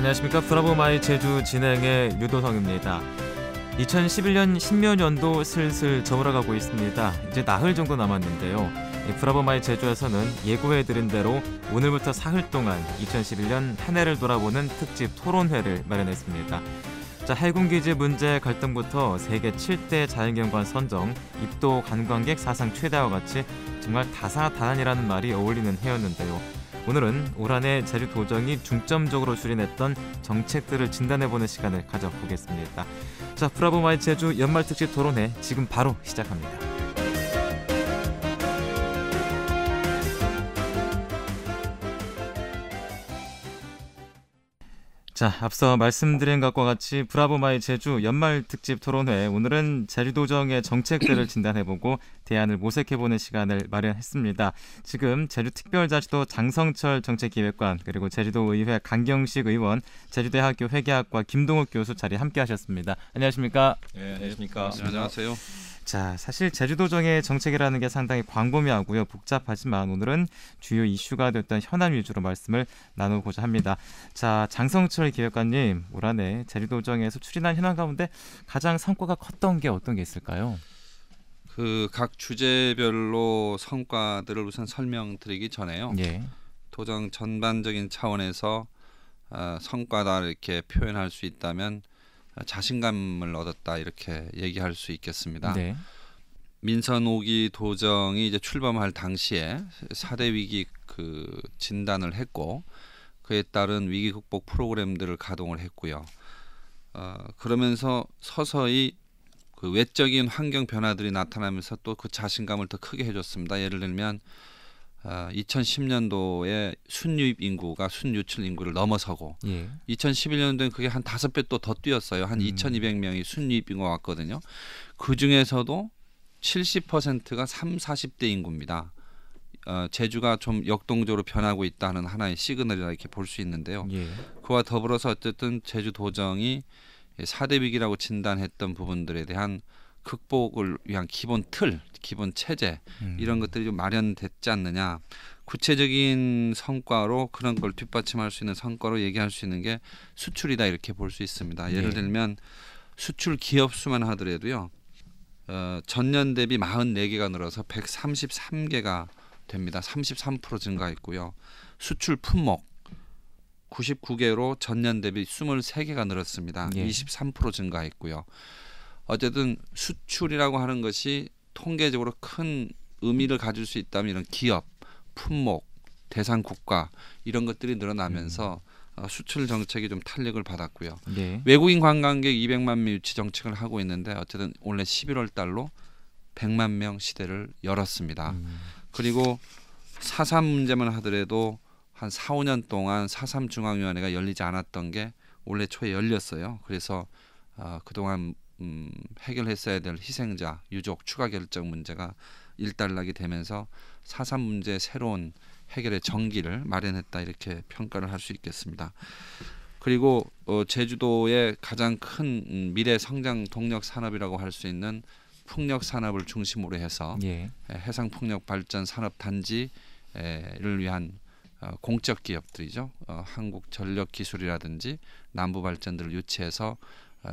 안녕하십니까 브라보 마이 제주 진행의 유도성입니다. 2011년 신묘년도 슬슬 저물어가고 있습니다. 이제 나흘 정도 남았는데요. 브라보 마이 제주에서는 예고해드린 대로 오늘부터 사흘 동안 2011년 한 해를 돌아보는 특집 토론회를 마련했습니다. 자, 해군기지 문제 갈등부터 세계 7대 자연경관 선정, 입도 관광객 사상 최다와 같이 정말 다사다난이라는 말이 어울리는 해였는데요. 오늘은 올 한해 제주도정이 중점적으로 수립했던 정책들을 진단해보는 시간을 가져보겠습니다. 자, 브라보 마이 제주 연말 특집 토론회 지금 바로 시작합니다. 자, 앞서 말씀드린 것과 같이 브라보마이 제주 연말 특집 토론회 오늘은 제주도정의 정책들을 진단해보고 대안을 모색해보는 시간을 마련했습니다. 지금 제주특별자치도 장성철 정책기획관 그리고 제주도의회 강경식 의원, 제주대학교 회계학과 김동욱 교수 자리 함께하셨습니다. 안녕하십니까? 네, 안녕하십니까? 네, 안녕하세요. 자, 사실 제주도정의 정책이라는 게 상당히 광범위하고요. 복잡하지만 오늘은 주요 이슈가 됐던 현안 위주로 말씀을 나누고자 합니다. 자, 장성철 기획관님, 올 한해 제주도정에서 추진한 현안 가운데 가장 성과가 컸던 게 어떤 게 있을까요? 그 각 주제별로 성과들을 우선 설명드리기 전에요. 예. 도정 전반적인 차원에서 어, 성과다 이렇게 표현할 수 있다면 자신감을 얻었다 이렇게 얘기할 수 있겠습니다. 네. 민선 5기 도정이 이제 출범할 당시에 4대 위기 그 진단을 했고 그에 따른 위기 극복 프로그램들을 가동을 했고요. 어, 그러면서 서서히 그 외적인 환경 변화들이 나타나면서 또 그 자신감을 더 크게 해줬습니다. 예를 들면 어, 2010년도에 순유입 인구가 순유출 인구를 넘어서고 예. 2011년도엔 그게 한 다섯 배 또 더 뛰었어요. 한 음. 2,200명이 순유입 인구가 왔거든요. 그 중에서도 70%가 3, 40대 인구입니다. 어, 제주가 좀 역동적으로 변하고 있다는 하나의 시그널이라 이렇게 볼 수 있는데요. 예. 그와 더불어서 어쨌든 제주 도정이 4대 위기라고 진단했던 부분들에 대한 극복을 위한 기본 틀, 기본 체제 음. 이런 것들이 좀 마련됐지 않느냐. 구체적인 성과로 그런 걸 뒷받침할 수 있는 성과로 얘기할 수 있는 게 수출이다 이렇게 볼 수 있습니다. 예를 네. 들면 수출 기업 수만 하더라도요. 어, 전년 대비 44개가 늘어서 133개가 됩니다. 33% 증가했고요. 수출 품목 99개로 전년 대비 23개가 늘었습니다. 예. 23% 증가했고요. 어쨌든 수출이라고 하는 것이 통계적으로 큰 의미를 가질 수 있다면 이런 기업, 품목, 대상 국가 이런 것들이 늘어나면서 어, 수출 정책이 좀 탄력을 받았고요. 예. 외국인 관광객 200만 명 유치 정책을 하고 있는데 어쨌든 올해 11월 달로 100만 명 시대를 열었습니다. 음. 그리고 4.3 문제만 하더라도 한 4, 5년 동안 4.3 중앙위원회가 열리지 않았던 게 올해 초에 열렸어요. 그래서 어, 그동안 음, 해결했어야 될 희생자, 유족 추가 결정 문제가 일단락이 되면서 4.3 문제 새로운 해결의 전기를 마련했다 이렇게 평가를 할 수 있겠습니다. 그리고 어, 제주도의 가장 큰 음, 미래 성장 동력 산업이라고 할 수 있는 풍력 산업을 중심으로 해서 예. 에, 해상 풍력 발전 산업 단지를 위한 어, 공적 기업들이죠. 어, 한국 전력 기술이라든지 남부 발전들을 유치해서 어,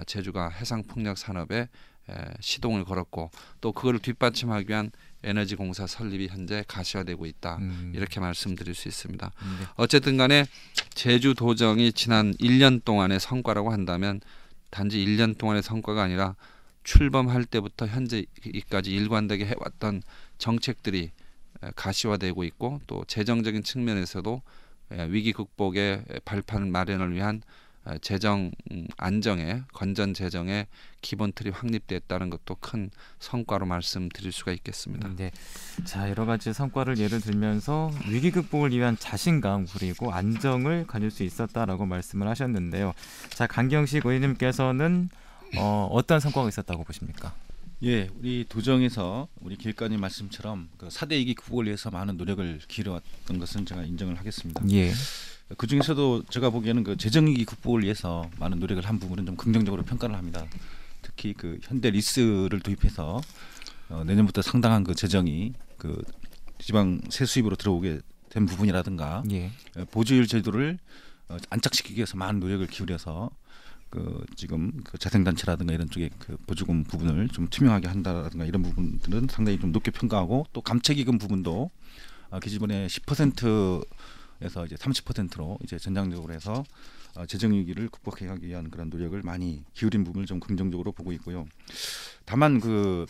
제주가 해상 풍력 산업에 에, 시동을 걸었고 또 그걸 뒷받침하기 위한 에너지 공사 설립이 현재 가시화되고 있다. 음. 이렇게 말씀드릴 수 있습니다. 네. 어쨌든 간에 제주 도정이 지난 1년 동안의 성과라고 한다면 단지 1년 동안의 성과가 아니라 출범할 때부터 현재까지 일관되게 해왔던 정책들이 에, 가시화되고 있고 또 재정적인 측면에서도 에, 위기 극복의 발판 마련을 위한 에, 재정 음, 안정의 건전 재정의 기본 틀이 확립됐다는 것도 큰 성과로 말씀드릴 수가 있겠습니다. 네. 자, 여러 가지 성과를 예를 들면서 위기 극복을 위한 자신감 그리고 안정을 가질 수 있었다라고 말씀을 하셨는데요. 자, 강경식 의원님께서는 어, 어떤 성과가 있었다고 보십니까? 예, 우리 도정에서 우리 길가님 말씀처럼 그 4대 위기 극복을 위해서 많은 노력을 기울여왔던 것은 제가 인정을 하겠습니다. 예. 그 중에서도 제가 보기에는 그 재정 위기 극복을 위해서 많은 노력을 한 부분은 좀 긍정적으로 평가를 합니다. 특히 그 현대 리스를 도입해서 어, 내년부터 상당한 그 재정이 그 지방 세수입으로 들어오게 된 부분이라든가 예. 어, 보조율 제도를 어, 안착시키기 위해서 많은 노력을 기울여서 그 지금 그 자생단체라든가 이런 쪽에 그 보조금 부분을 좀 투명하게 한다라든가 이런 부분들은 상당히 좀 높게 평가하고 또 감채기금 부분도 아, 기존에 10% 에서 이제 30%로 이제 전장적으로 해서 어, 재정 위기를 극복하기 위한 그런 노력을 많이 기울인 부분을 좀 긍정적으로 보고 있고요. 다만 그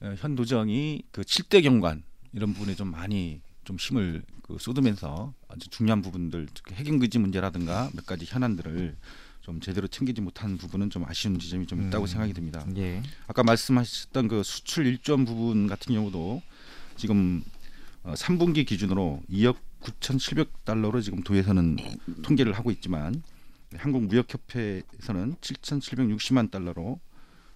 어, 현 도정이 그 7대 경관 이런 부분에 좀 많이 좀 힘을 그 쏟으면서 아주 중요한 부분들 핵인기지 문제라든가 몇 가지 현안들을 좀 제대로 챙기지 못한 부분은 좀 아쉬운 지점이 좀 있다고 음. 생각이 듭니다. 예. 아까 말씀하셨던 그 수출 일조원 부분 같은 경우도 지금 어, 3분기 기준으로 2억 9,700달러로 지금 도에서는 통계를 하고 있지만 한국 무역협회에서는 7,760만 달러로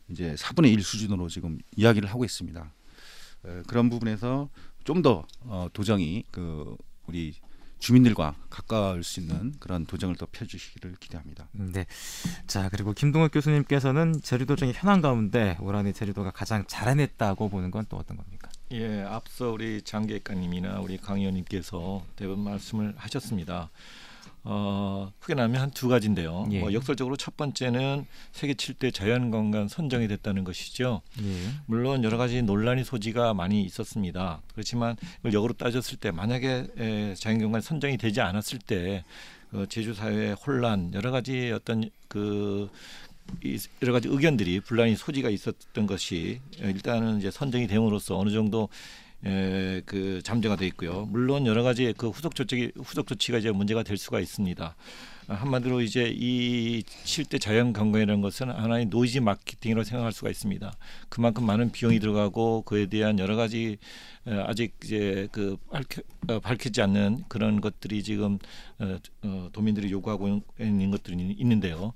이제 4분의 1 수준으로 지금 이야기를 하고 있습니다. 에, 그런 부분에서 좀더 어, 도정이 그 우리 주민들과 가까울 수 있는 그런 도정을 더 펴주시기를 기대합니다. 네. 자 그리고 김동욱 교수님께서는 제주도 중에 현안 가운데 올 한해 제주도가 가장 잘해냈다고 보는 건 또 어떤 겁니까? 예, 앞서 우리 장계가님이나 우리 강 의원님께서 대부분 말씀을 하셨습니다. 어, 크게 나면 한 두 가지인데요. 예. 뭐 역설적으로 첫 번째는 세계 7대 자연관광 선정이 됐다는 것이죠. 예. 물론 여러 가지 논란이 소지가 많이 있었습니다. 그렇지만 이걸 역으로 따졌을 때 만약에 에, 자연경관 선정이 되지 않았을 때 어, 제주 사회의 혼란 여러 가지 어떤 그 이, 여러 가지 의견들이 분란이 소지가 있었던 것이 에, 일단은 이제 선정이 됨으로써 어느 정도 에, 그 잠재가 돼 있고요. 물론 여러 가지 그 후속 조치 후속 조치가 이제 문제가 될 수가 있습니다. 아, 한마디로 이제 이 7대 자연 경관이라는 것은 하나의 노이즈 마케팅이라고 생각할 수가 있습니다. 그만큼 많은 비용이 들어가고 그에 대한 여러 가지 어, 아직 이제 그 밝혀, 어, 밝히지 않는 그런 것들이 지금 어, 어, 도민들이 요구하고 있는 것들이 있는데요.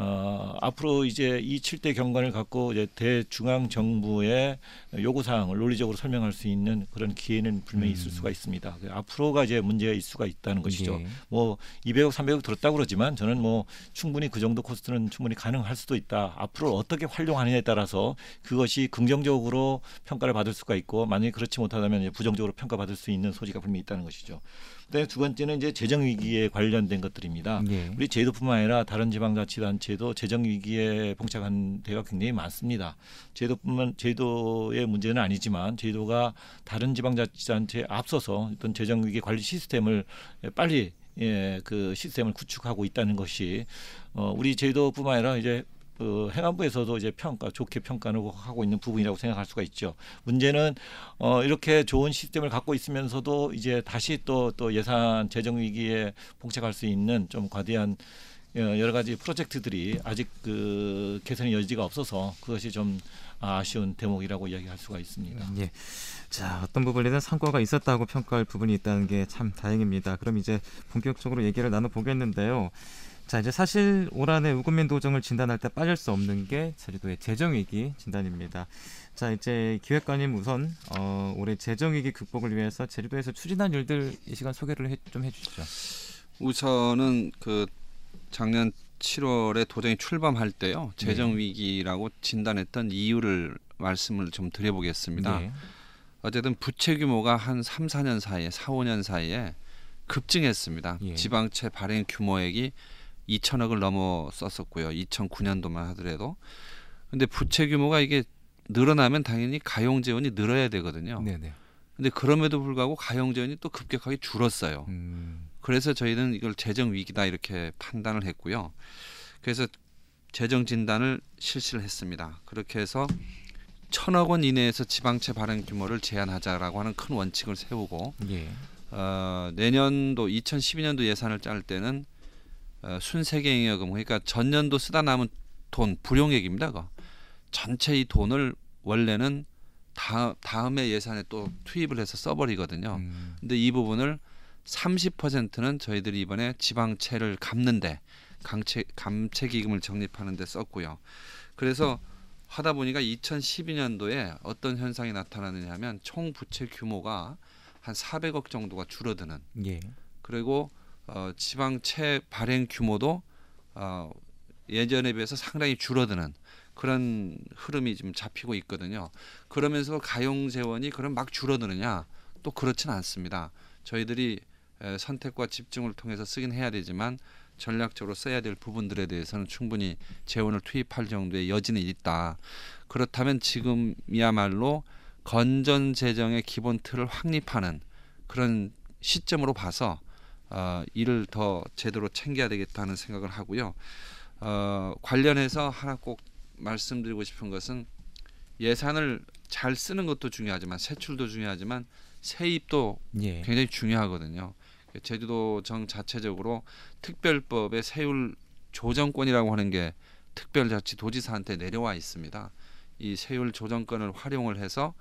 어, 앞으로 이제 이 7대 경관을 갖고 이제 대중앙 정부의 요구 사항을 논리적으로 설명할 수 있는 그런 기회는 분명히 있을 음. 수가 있습니다. 그 앞으로가 이제 문제가 있을 수가 있다는 것이죠. 예. 뭐 200억, 300억 들었다고 그러지만 저는 뭐 충분히 그 정도 코스트는 충분히 가능할 수도 있다. 앞으로 어떻게 활용하느냐에 따라서 그것이 긍정적으로 평가를 받을 수가 있고 만약에 그렇지 못하다면 부정적으로 평가받을 수 있는 소지가 분명히 있다는 것이죠. 그다음에 두 번째는 이제 재정 위기에 관련된 것들입니다. 예. 우리 제도뿐만 아니라 다른 지방자치단체도 재정 위기에 봉착한 데가 굉장히 많습니다. 제도뿐만 제도의 문제는 아니지만 제도가 다른 지방자치단체에 앞서서 어떤 재정 위기 관리 시스템을 빨리 예, 그 시스템을 구축하고 있다는 것이 어, 우리 제도뿐만 아니라 이제 그 행안부에서도 이제 평가 좋게 평가를 하고 있는 부분이라고 생각할 수가 있죠. 문제는 어, 이렇게 좋은 시스템을 갖고 있으면서도 이제 다시 또또 예산 재정 위기에 봉착할 수 있는 좀 과대한 어, 여러 가지 프로젝트들이 아직 그 개선의 여지가 없어서 그것이 좀 아쉬운 대목이라고 이야기할 수가 있습니다. 예. 자, 어떤 부분에는 성과가 있었다고 평가할 부분이 있다는 게 참 다행입니다. 그럼 이제 본격적으로 얘기를 나눠 보겠는데요. 자, 이제 사실 올 한해 우금민 도정을 진단할 때 빠질 수 없는 게 제주도의 재정 위기 진단입니다. 자, 이제 기획관님 우선 어, 올해 재정 위기 극복을 위해서 제주도에서 추진한 일들 이 시간 소개를 해, 좀 해주시죠. 우선은 그 작년 7월에 도정이 출범할 때요 재정 위기라고 진단했던 이유를 말씀을 좀 드려보겠습니다. 예. 어쨌든 부채 규모가 한 3, 4년 사이에 4, 5년 사이에 급증했습니다. 예. 지방채 발행 규모액이 2천억을 넘어섰었고요. 2009년도만 하더라도. 근데 부채 규모가 이게 늘어나면 당연히 가용 재원이 늘어야 되거든요. 네네. 근데 그럼에도 불구하고 가용 재원이 또 급격하게 줄었어요. 음, 그래서 저희는 이걸 재정 위기다 이렇게 판단을 했고요. 그래서 재정 진단을 실시를 했습니다. 그렇게 해서 천억 원 이내에서 지방채 발행 규모를 제한하자라고 하는 큰 원칙을 세우고 예. 어, 내년도 2012년도 예산을 짤 때는 어, 순세계잉여금 그러니까 전년도 쓰다 남은 돈 불용액입니다. 그거. 전체 이 돈을 원래는 다, 다음에 예산에 또 투입을 해서 써버리거든요. 음, 근데 이 부분을 30%는 저희들이 이번에 지방채를 갚는데 강채 감채 기금을 적립하는데 썼고요. 그래서 하다 보니까 2012년도에 어떤 현상이 나타나느냐면 총 부채 규모가 한 400억 정도가 줄어드는 예. 그리고 어, 지방채 발행 규모도 어, 예전에 비해서 상당히 줄어드는 그런 흐름이 지금 잡히고 있거든요. 그러면서 가용 재원이 그럼 막 줄어드느냐? 또 그렇지는 않습니다. 저희들이 에, 선택과 집중을 통해서 쓰긴 해야 되지만 전략적으로 써야 될 부분들에 대해서는 충분히 재원을 투입할 정도의 여지는 있다. 그렇다면 지금이야말로 건전 재정의 기본 틀을 확립하는 그런 시점으로 봐서 어, 이를 더 제대로 챙겨야 되겠다는 생각을 하고요. 어, 관련해서 하나 꼭 말씀드리고 싶은 것은 예산을 잘 쓰는 것도 중요하지만 세출도 중요하지만 세입도 예. 굉장히 중요하거든요. 제주도 정 자체적으로 특별법의 세율 조정권이라고 하는 게 특별자치도지사한테 내려와 있습니다. 이 세율 조정권을 활용을 해서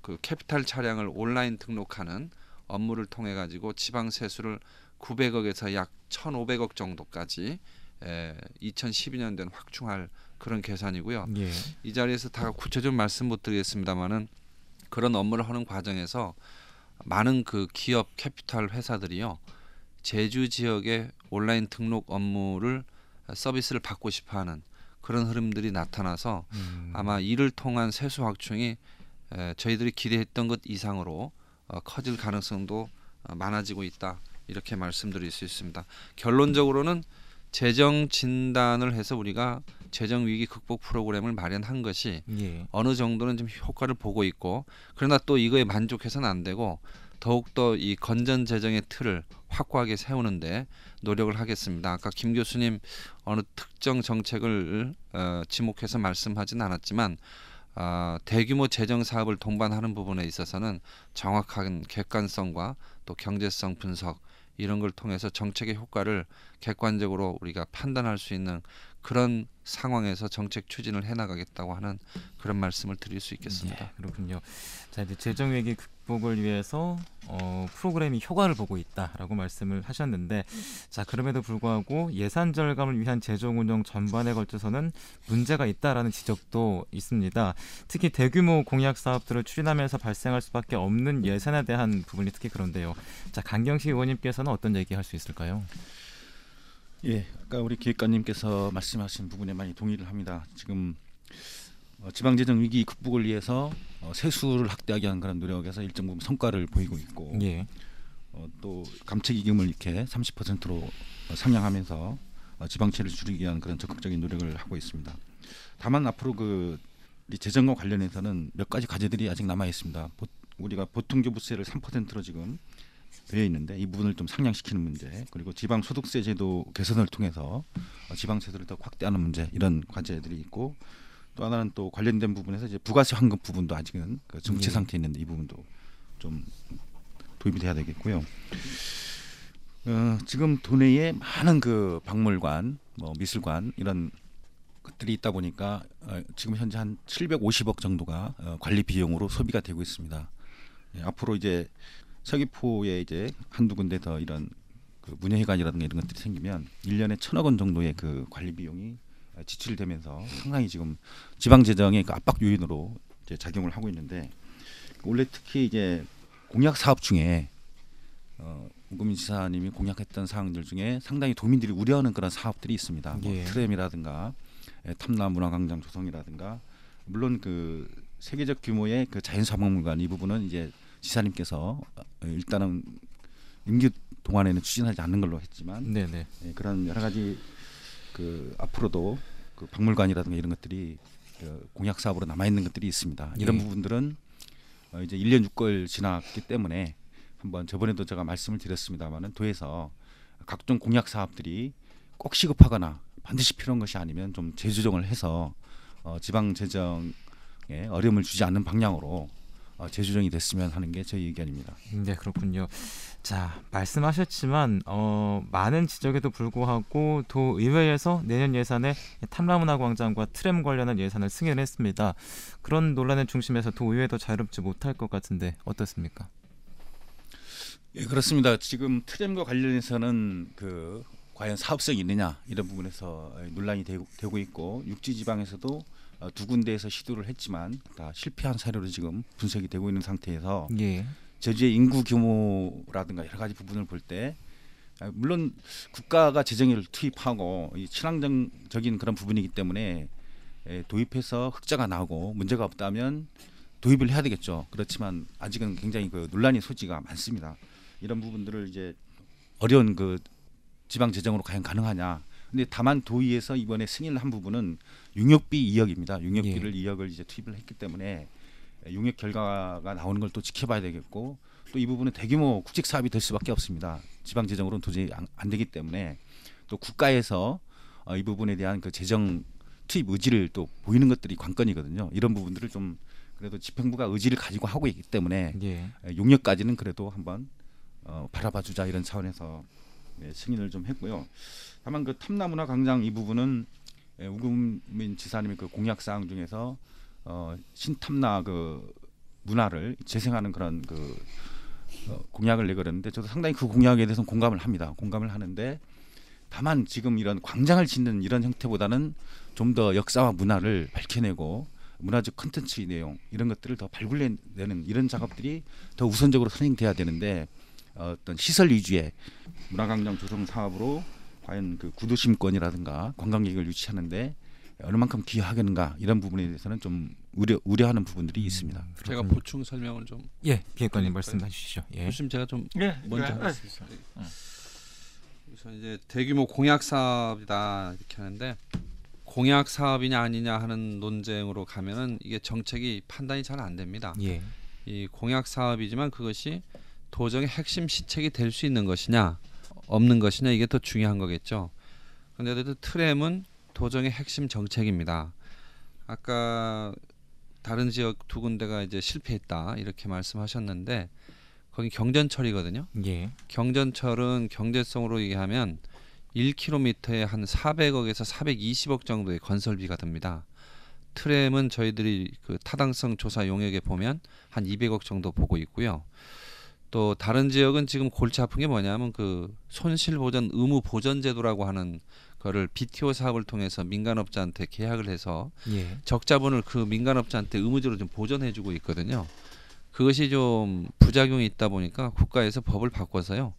그 캐피탈 차량을 온라인 등록하는 업무를 통해 가지고 지방 세수를 900억에서 약 1,500억 정도까지 에, 2012년도에는 확충할 그런 계산이고요. 예. 이 자리에서 다 구체적으로 말씀 못 드리겠습니다만은 그런 업무를 하는 과정에서 많은 그 기업 캐피탈 회사들이요 제주 지역의 온라인 등록 업무를 서비스를 받고 싶어하는 그런 흐름들이 나타나서 음. 아마 이를 통한 세수 확충이 에, 저희들이 기대했던 것 이상으로 어, 커질 가능성도 어, 많아지고 있다 이렇게 말씀드릴 수 있습니다. 결론적으로는 재정 진단을 해서 우리가 재정 위기 극복 프로그램을 마련한 것이 예. 어느 정도는 좀 효과를 보고 있고 그러나 또 이거에 만족해서는 안 되고 더욱더 이 건전 재정의 틀을 확고하게 세우는데 노력을 하겠습니다. 아까 김 교수님 어느 특정 정책을 어, 지목해서 말씀하진 않았지만 어, 대규모 재정 사업을 동반하는 부분에 있어서는 정확한 객관성과 또 경제성 분석 이런 걸 통해서 정책의 효과를 객관적으로 우리가 판단할 수 있는 그런 상황에서 정책 추진을 해나가겠다고 하는 그런 말씀을 드릴 수 있겠습니다. 예, 그렇군요. 자 이제 재정 위기 극복을 위해서 어, 프로그램이 효과를 보고 있다라고 말씀을 하셨는데 자 그럼에도 불구하고 예산 절감을 위한 재정 운영 전반에 걸쳐서는 문제가 있다라는 지적도 있습니다. 특히 대규모 공약 사업들을 추진하면서 발생할 수밖에 없는 예산에 대한 부분이 특히 그런데요. 자 강경식 의원님께서는 어떤 얘기할 수 있을까요? 예, 아까 우리 기획관님께서 말씀하신 부분에 많이 동의를 합니다. 지금 어, 지방재정 위기 극복을 위해서 어, 세수를 확대하기 위한 그런 노력에서 일정 부분 성과를 보이고 있고 예. 어, 또 감채기금을 이렇게 30%로 상향하면서 어, 지방채를 줄이기 위한 그런 적극적인 노력을 하고 있습니다. 다만 앞으로 그 재정과 관련해서는 몇 가지 과제들이 아직 남아 있습니다. 보, 우리가 보통 교부세를 3%로 지금 되어 있는데 이 부분을 좀 상향시키는 문제 그리고 지방 소득세 제도 개선을 통해서 어, 지방 세도를 더 확대하는 문제 이런 과제들이 있고 또 하나는 또 관련된 부분에서 이제 부가세 환급 부분도 아직은 그 정체 예. 상태 에 있는데 이 부분도 좀 도입이 돼야 되겠고요. 어, 지금 도내에 많은 그 박물관, 뭐 미술관 이런 것들이 있다 보니까 어, 지금 현재 한 750억 정도가 어, 관리 비용으로 소비가 되고 있습니다. 예, 앞으로 이제 서귀포에 이제 한두 군데 더 이런 그 문예회관이라든가 이런 것들이 생기면 1년에 천억 원 정도의 그 관리 비용이 어, 지출되면서 상당히 지금 지방 재정의 그 압박 요인으로 이제 작용을 하고 있는데 원래 특히 이제 공약 사업 중에 어, 문고민 지사님이 공약했던 사항들 중에 상당히 도민들이 우려하는 그런 사업들이 있습니다. 뭐 예. 트램이라든가 예, 탐라 문화광장 조성이라든가 물론 그 세계적 규모의 그 자연사박물관 이 부분은 이제 지사님께서 어, 일단은 임기 동안에는 추진하지 않는 걸로 했지만 네네. 예, 그런 여러 가지 그 앞으로도 그 박물관이라든가 이런 것들이 그 공약 사업으로 남아 있는 것들이 있습니다. 이런 예. 부분들은 어, 이제 1년 6개월 지났기 때문에 한번 저번에도 제가 말씀을 드렸습니다만은 도에서 각종 공약 사업들이 꼭 시급하거나 반드시 필요한 것이 아니면 좀 재조정을 해서 어, 지방 재정에 어려움을 주지 않는 방향으로 어, 재조정이 됐으면 하는 게 저희 의견입니다. 네 그렇군요. 자 말씀하셨지만 어, 많은 지적에도 불구하고 도 의회에서 내년 예산에 탐라문화 광장과 트램 관련한 예산을 승인했습니다. 그런 논란의 중심에서 도 의회도 자유롭지 못할 것 같은데 어떻습니까? 예, 그렇습니다. 지금 트램과 관련해서는 그 과연 사업성이 있느냐 이런 부분에서 논란이 되고, 되고 있고 육지 지방에서도 어, 두 군데에서 시도를 했지만 다 실패한 사례로 지금 분석이 되고 있는 상태에서 예. 제주의 인구 규모라든가 여러 가지 부분을 볼 때 물론 국가가 재정을 투입하고 이 친환경적인 그런 부분이기 때문에 에, 도입해서 흑자가 나고 문제가 없다면 도입을 해야 되겠죠. 그렇지만 아직은 굉장히 그 논란의 소지가 많습니다. 이런 부분들을 이제 어려운 그 지방 재정으로 과연 가능하냐. 근데 다만 도의에서 이번에 승인을 한 부분은 용역비 2억입니다. 용역비를 2억을 이제 투입을 했기 때문에 용역 결과가 나오는 걸 또 지켜봐야 되겠고 또 이 부분은 대규모 국책 사업이 될 수밖에 없습니다. 지방 재정으로는 도저히 안, 안 되기 때문에 또 국가에서 어, 이 부분에 대한 그 재정 투입 의지를 또 보이는 것들이 관건이거든요. 이런 부분들을 좀 그래도 집행부가 의지를 가지고 하고 있기 때문에 예. 용역까지는 그래도 한번 어, 바라봐 주자 이런 차원에서 네, 승인을 좀 했고요. 다만 그 탐나문화 광장 이 부분은 예, 우금민 지사님의 그 공약 사항 중에서 어, 신탐나 그 문화를 재생하는 그런 그 어, 공약을 내걸었는데 저도 상당히 그 공약에 대해서 공감을 합니다. 공감을 하는데 다만 지금 이런 광장을 짓는 이런 형태보다는 좀 더 역사와 문화를 밝혀내고 문화적 컨텐츠 내용 이런 것들을 더 발굴해내는 이런 작업들이 더 우선적으로 선행돼야 되는데 어, 어떤 시설 위주의 문화광장 조성 사업으로 과연 그 구도심권이라든가 관광객을 유치하는데 어느 만큼 기여하겠는가 이런 부분에 대해서는 좀 우려 우려하는 부분들이 있습니다. 제가 보충 설명을 좀 예, 기획관님 말씀해 주시죠. 예. 교수님 제가 좀 예, 먼저 그래. 하겠습니다. 우선 이제 대규모 공약 사업이다 이렇게 하는데 공약 사업이냐 아니냐 하는 논쟁으로 가면은 이게 정책이 판단이 잘 안 됩니다. 예. 이 공약 사업이지만 그것이 도정의 핵심 시책이 될 수 있는 것이냐 없는 것이냐 이게 더 중요한 거겠죠. 그런데도 트램은 도정의 핵심 정책입니다. 아까 다른 지역 두 군데가 이제 실패했다 이렇게 말씀하셨는데 거기 경전철이거든요. 예. 경전철은 경제성으로 얘기하면 1km에 한 400억에서 420억 정도의 건설비가 듭니다. 트램은 저희들이 그 타당성 조사 용역에 보면 한 200억 정도 보고 있고요. 또 다른 지역은 지금 골치 아픈 게 뭐냐면 그 손실 보전 의무 보전 제도라고 하는 거를 BTO 사업을 통해서 민간업자한테 계약을 해서 예. 적자분을 그 민간업자한테 의무적으로 좀 보전해주고 있거든요. 그것이 좀 부작용이 있다 보니까 국가에서 법을 바꿔서요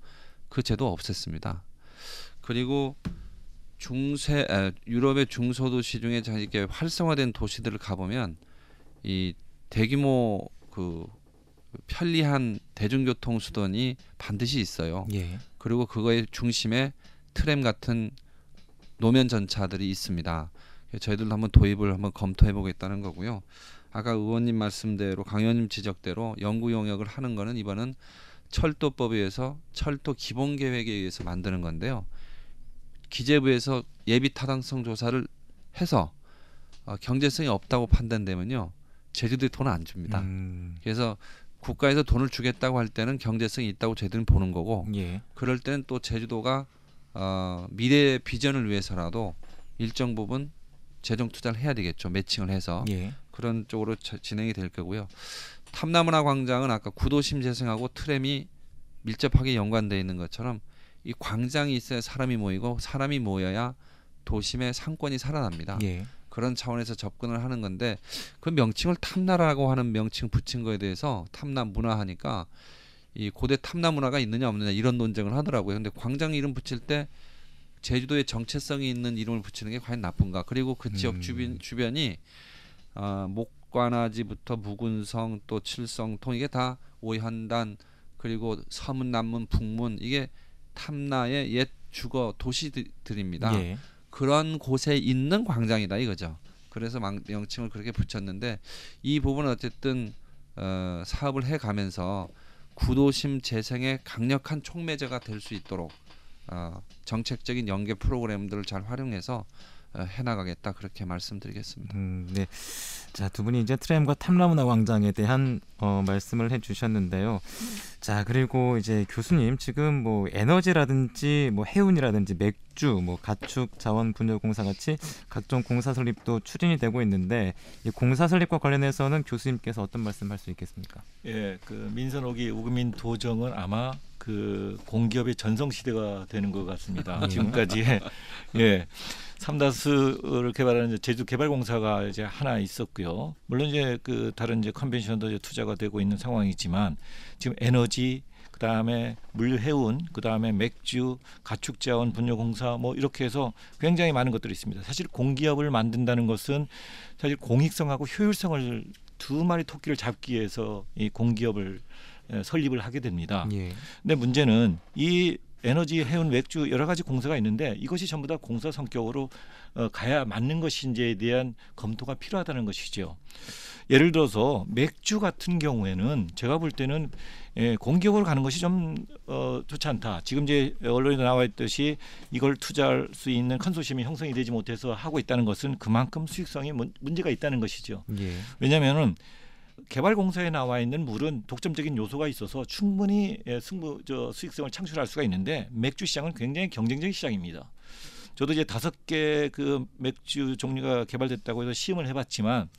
그 제도 없앴습니다. 그리고 중세 아, 유럽의 중소도시 중에 자 이게 활성화된 도시들을 가보면 이 대규모 그 편리한 대중교통 수단이 반드시 있어요. 예. 그리고 그거의 중심에 트램 같은 노면 전차들이 있습니다. 저희들도 한번 도입을 한번 검토해 보겠다는 거고요. 아까 의원님 말씀대로 강 의원님 지적대로 연구 용역을 하는 거는 이번은 철도법에 의해서 철도 기본 계획에 의해서 만드는 건데요. 기재부에서 예비 타당성 조사를 해서 어, 경제성이 없다고 판단되면요. 제주도에 돈안 줍니다. 음, 그래서 국가에서 돈을 주겠다고 할 때는 경제성이 있다고 저희들은 보는 거고 예. 그럴 때는 또 제주도가 어, 미래 비전을 위해서라도 일정 부분 재정 투자를 해야 되겠죠. 매칭을 해서 예. 그런 쪽으로 저- 진행이 될 거고요. 탐나문화 광장은 아까 구도심 재생하고 트램이 밀접하게 연관되어 있는 것처럼 이 광장이 있어야 사람이 모이고 사람이 모여야 도심의 상권이 살아납니다. 예. 그런 차원에서 접근을 하는 건데 그 명칭을 탐나라고 하는 명칭 붙인 거에 대해서 탐나 문화 하니까 이 고대 탐나 문화가 있느냐 없느냐 이런 논쟁을 하더라고요. 근데 광장 이름 붙일 때 제주도의 정체성이 있는 이름을 붙이는 게 과연 나쁜가? 그리고 그 지역 음. 주변 주변이 어, 목관아지부터 무군성 또 칠성통 이게 다 오현단 그리고 서문 남문 북문 이게 탐나의 옛 주거 도시들입니다. 예. 그런 곳에 있는 광장이다 이거죠. 그래서 망- 명칭을 그렇게 붙였는데 이 부분은 어쨌든 어, 사업을 해가면서 구도심 재생의 강력한 촉매제가 될 수 있도록 어, 정책적인 연계 프로그램들을 잘 활용해서 어, 해나가겠다 그렇게 말씀드리겠습니다. 음, 네. 자, 두 분이 이제 트램과 탐라문화 광장에 대한 어, 말씀을 해 주셨는데요. 자, 그리고 이제 교수님 지금 뭐 에너지라든지 뭐 해운이라든지 맥주, 뭐 가축 자원 분야 공사 같이 각종 공사 설립도 추진이 되고 있는데 이 공사 설립과 관련해서는 교수님께서 어떤 말씀할 수 있겠습니까? 예, 그 민선옥이 우금민 도정은 아마 그 공기업의 전성 시대가 되는 것 같습니다. 예. 지금까지 예. 삼다스를 개발하는 제주 개발공사가 이제 하나 있었고요. 물론 이제 그 다른 이제 컨벤션도 이제 투자가 되고 있는 상황이지만 지금 에너지 그다음에 물해운 그다음에 맥주 가축자원 분야공사 뭐 이렇게 해서 굉장히 많은 것들이 있습니다. 사실 공기업을 만든다는 것은 사실 공익성하고 효율성을 두 마리 토끼를 잡기 위해서 이 공기업을 에, 설립을 하게 됩니다. 예. 근데 문제는 이 에너지 해운 맥주 여러 가지 공사가 있는데 이것이 전부 다 공사 성격으로 어, 가야 맞는 것인지에 대한 검토가 필요하다는 것이죠. 예를 들어서 맥주 같은 경우에는 제가 볼 때는 예, 공격으로 가는 것이 좀 어, 좋지 않다. 지금 이제 언론에 나와 있듯이 이걸 투자할 수 있는 컨소시엄이 형성이 되지 못해서 하고 있다는 것은 그만큼 수익성이 문- 문제가 있다는 것이죠. 예. 왜냐하면은 개발 공사에 나와 있는 물은 독점적인 요소가 있어서 충분히 예, 승부 저 수익성을 창출할 수가 있는데 맥주 시장은 굉장히 경쟁적인 시장입니다. 저도 이제 다섯 개 그 맥주 종류가 개발됐다고 해서 시음을 해봤지만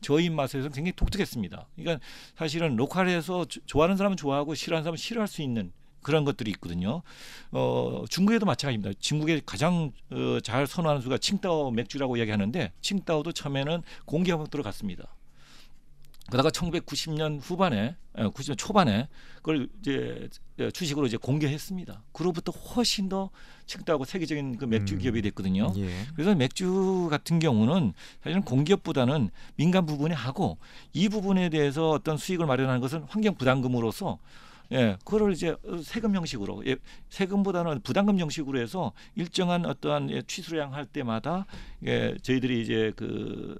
저희 입맛에서는 굉장히 독특했습니다. 그러니까 사실은 로컬에서 조- 좋아하는 사람은 좋아하고 싫어하는 사람은 싫어할 수 있는 그런 것들이 있거든요. 어, 중국에도 마찬가지입니다. 중국에 가장 어, 잘 선호하는 수가 칭따오 맥주라고 이야기하는데 칭따오도 처음에는 공개 형태로 갔습니다. 그러다가 1990년 후반에, 90년 초반에 그걸 이제 주식으로 이제 공개했습니다. 그로부터 훨씬 더 칭따오고 세계적인 그 맥주 음. 기업이 됐거든요. 예. 그래서 맥주 같은 경우는 사실은 공기업보다는 민간 부분에 하고 이 부분에 대해서 어떤 수익을 마련하는 것은 환경 부담금으로서 예, 그거를 이제 세금 형식으로 예, 세금보다는 부담금 형식으로 해서 일정한 어떠한 예, 취수량 할 때마다 예, 저희들이 이제 그,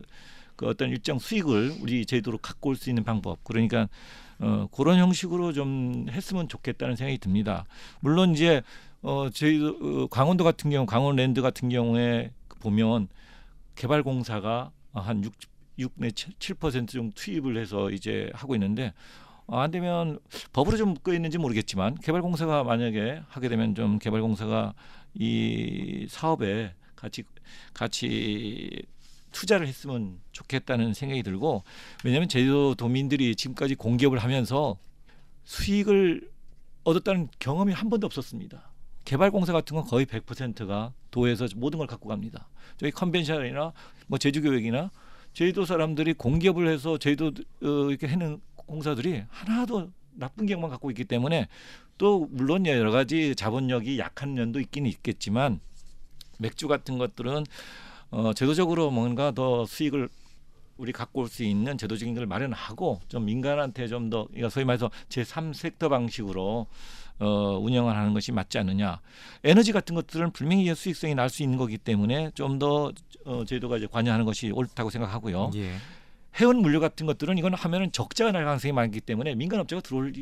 그 어떤 일정 수익을 우리 제도로 갖고 올 수 있는 방법 그러니까 어, 그런 형식으로 좀 했으면 좋겠다는 생각이 듭니다. 물론 이제 어, 저희 어, 강원도 같은 경우 강원랜드 같은 경우에 보면 개발공사가 한 6, 6 내 7% 정도 투입을 해서 이제 하고 있는데 어, 안 되면 법으로 좀 묶여 있는지 모르겠지만 개발공사가 만약에 하게 되면 좀 개발공사가 이 사업에 같이 같이 투자를 했으면 좋겠다는 생각이 들고 왜냐하면 제주도 도민들이 지금까지 공기업을 하면서 수익을 얻었다는 경험이 한 번도 없었습니다. 개발공사 같은 건 거의 100%가 도에서 모든 걸 갖고 갑니다. 저희 컨벤션이나 뭐 제주교육이나 제주도 사람들이 공기업을 해서 제주도 어, 이렇게 해는 공사들이 하나도 나쁜 기억만 갖고 있기 때문에 또 물론 여러 가지 자본력이 약한 면도 있긴 있겠지만 맥주 같은 것들은 어, 제도적으로 뭔가 더 수익을 우리 갖고 올 수 있는 제도적인 걸 마련하고 좀 민간한테 좀 더 그러니까 소위 말해서 제3 섹터 방식으로 어, 운영을 하는 것이 맞지 않느냐. 에너지 같은 것들은 분명히 수익성이 날 수 있는 거기 때문에 좀더 어, 제도가 이제 관여하는 것이 옳다고 생각하고요. 예. 해운 물류 같은 것들은 이건 하면은 적자가 날 가능성이 많기 때문에 민간 업체가 들어올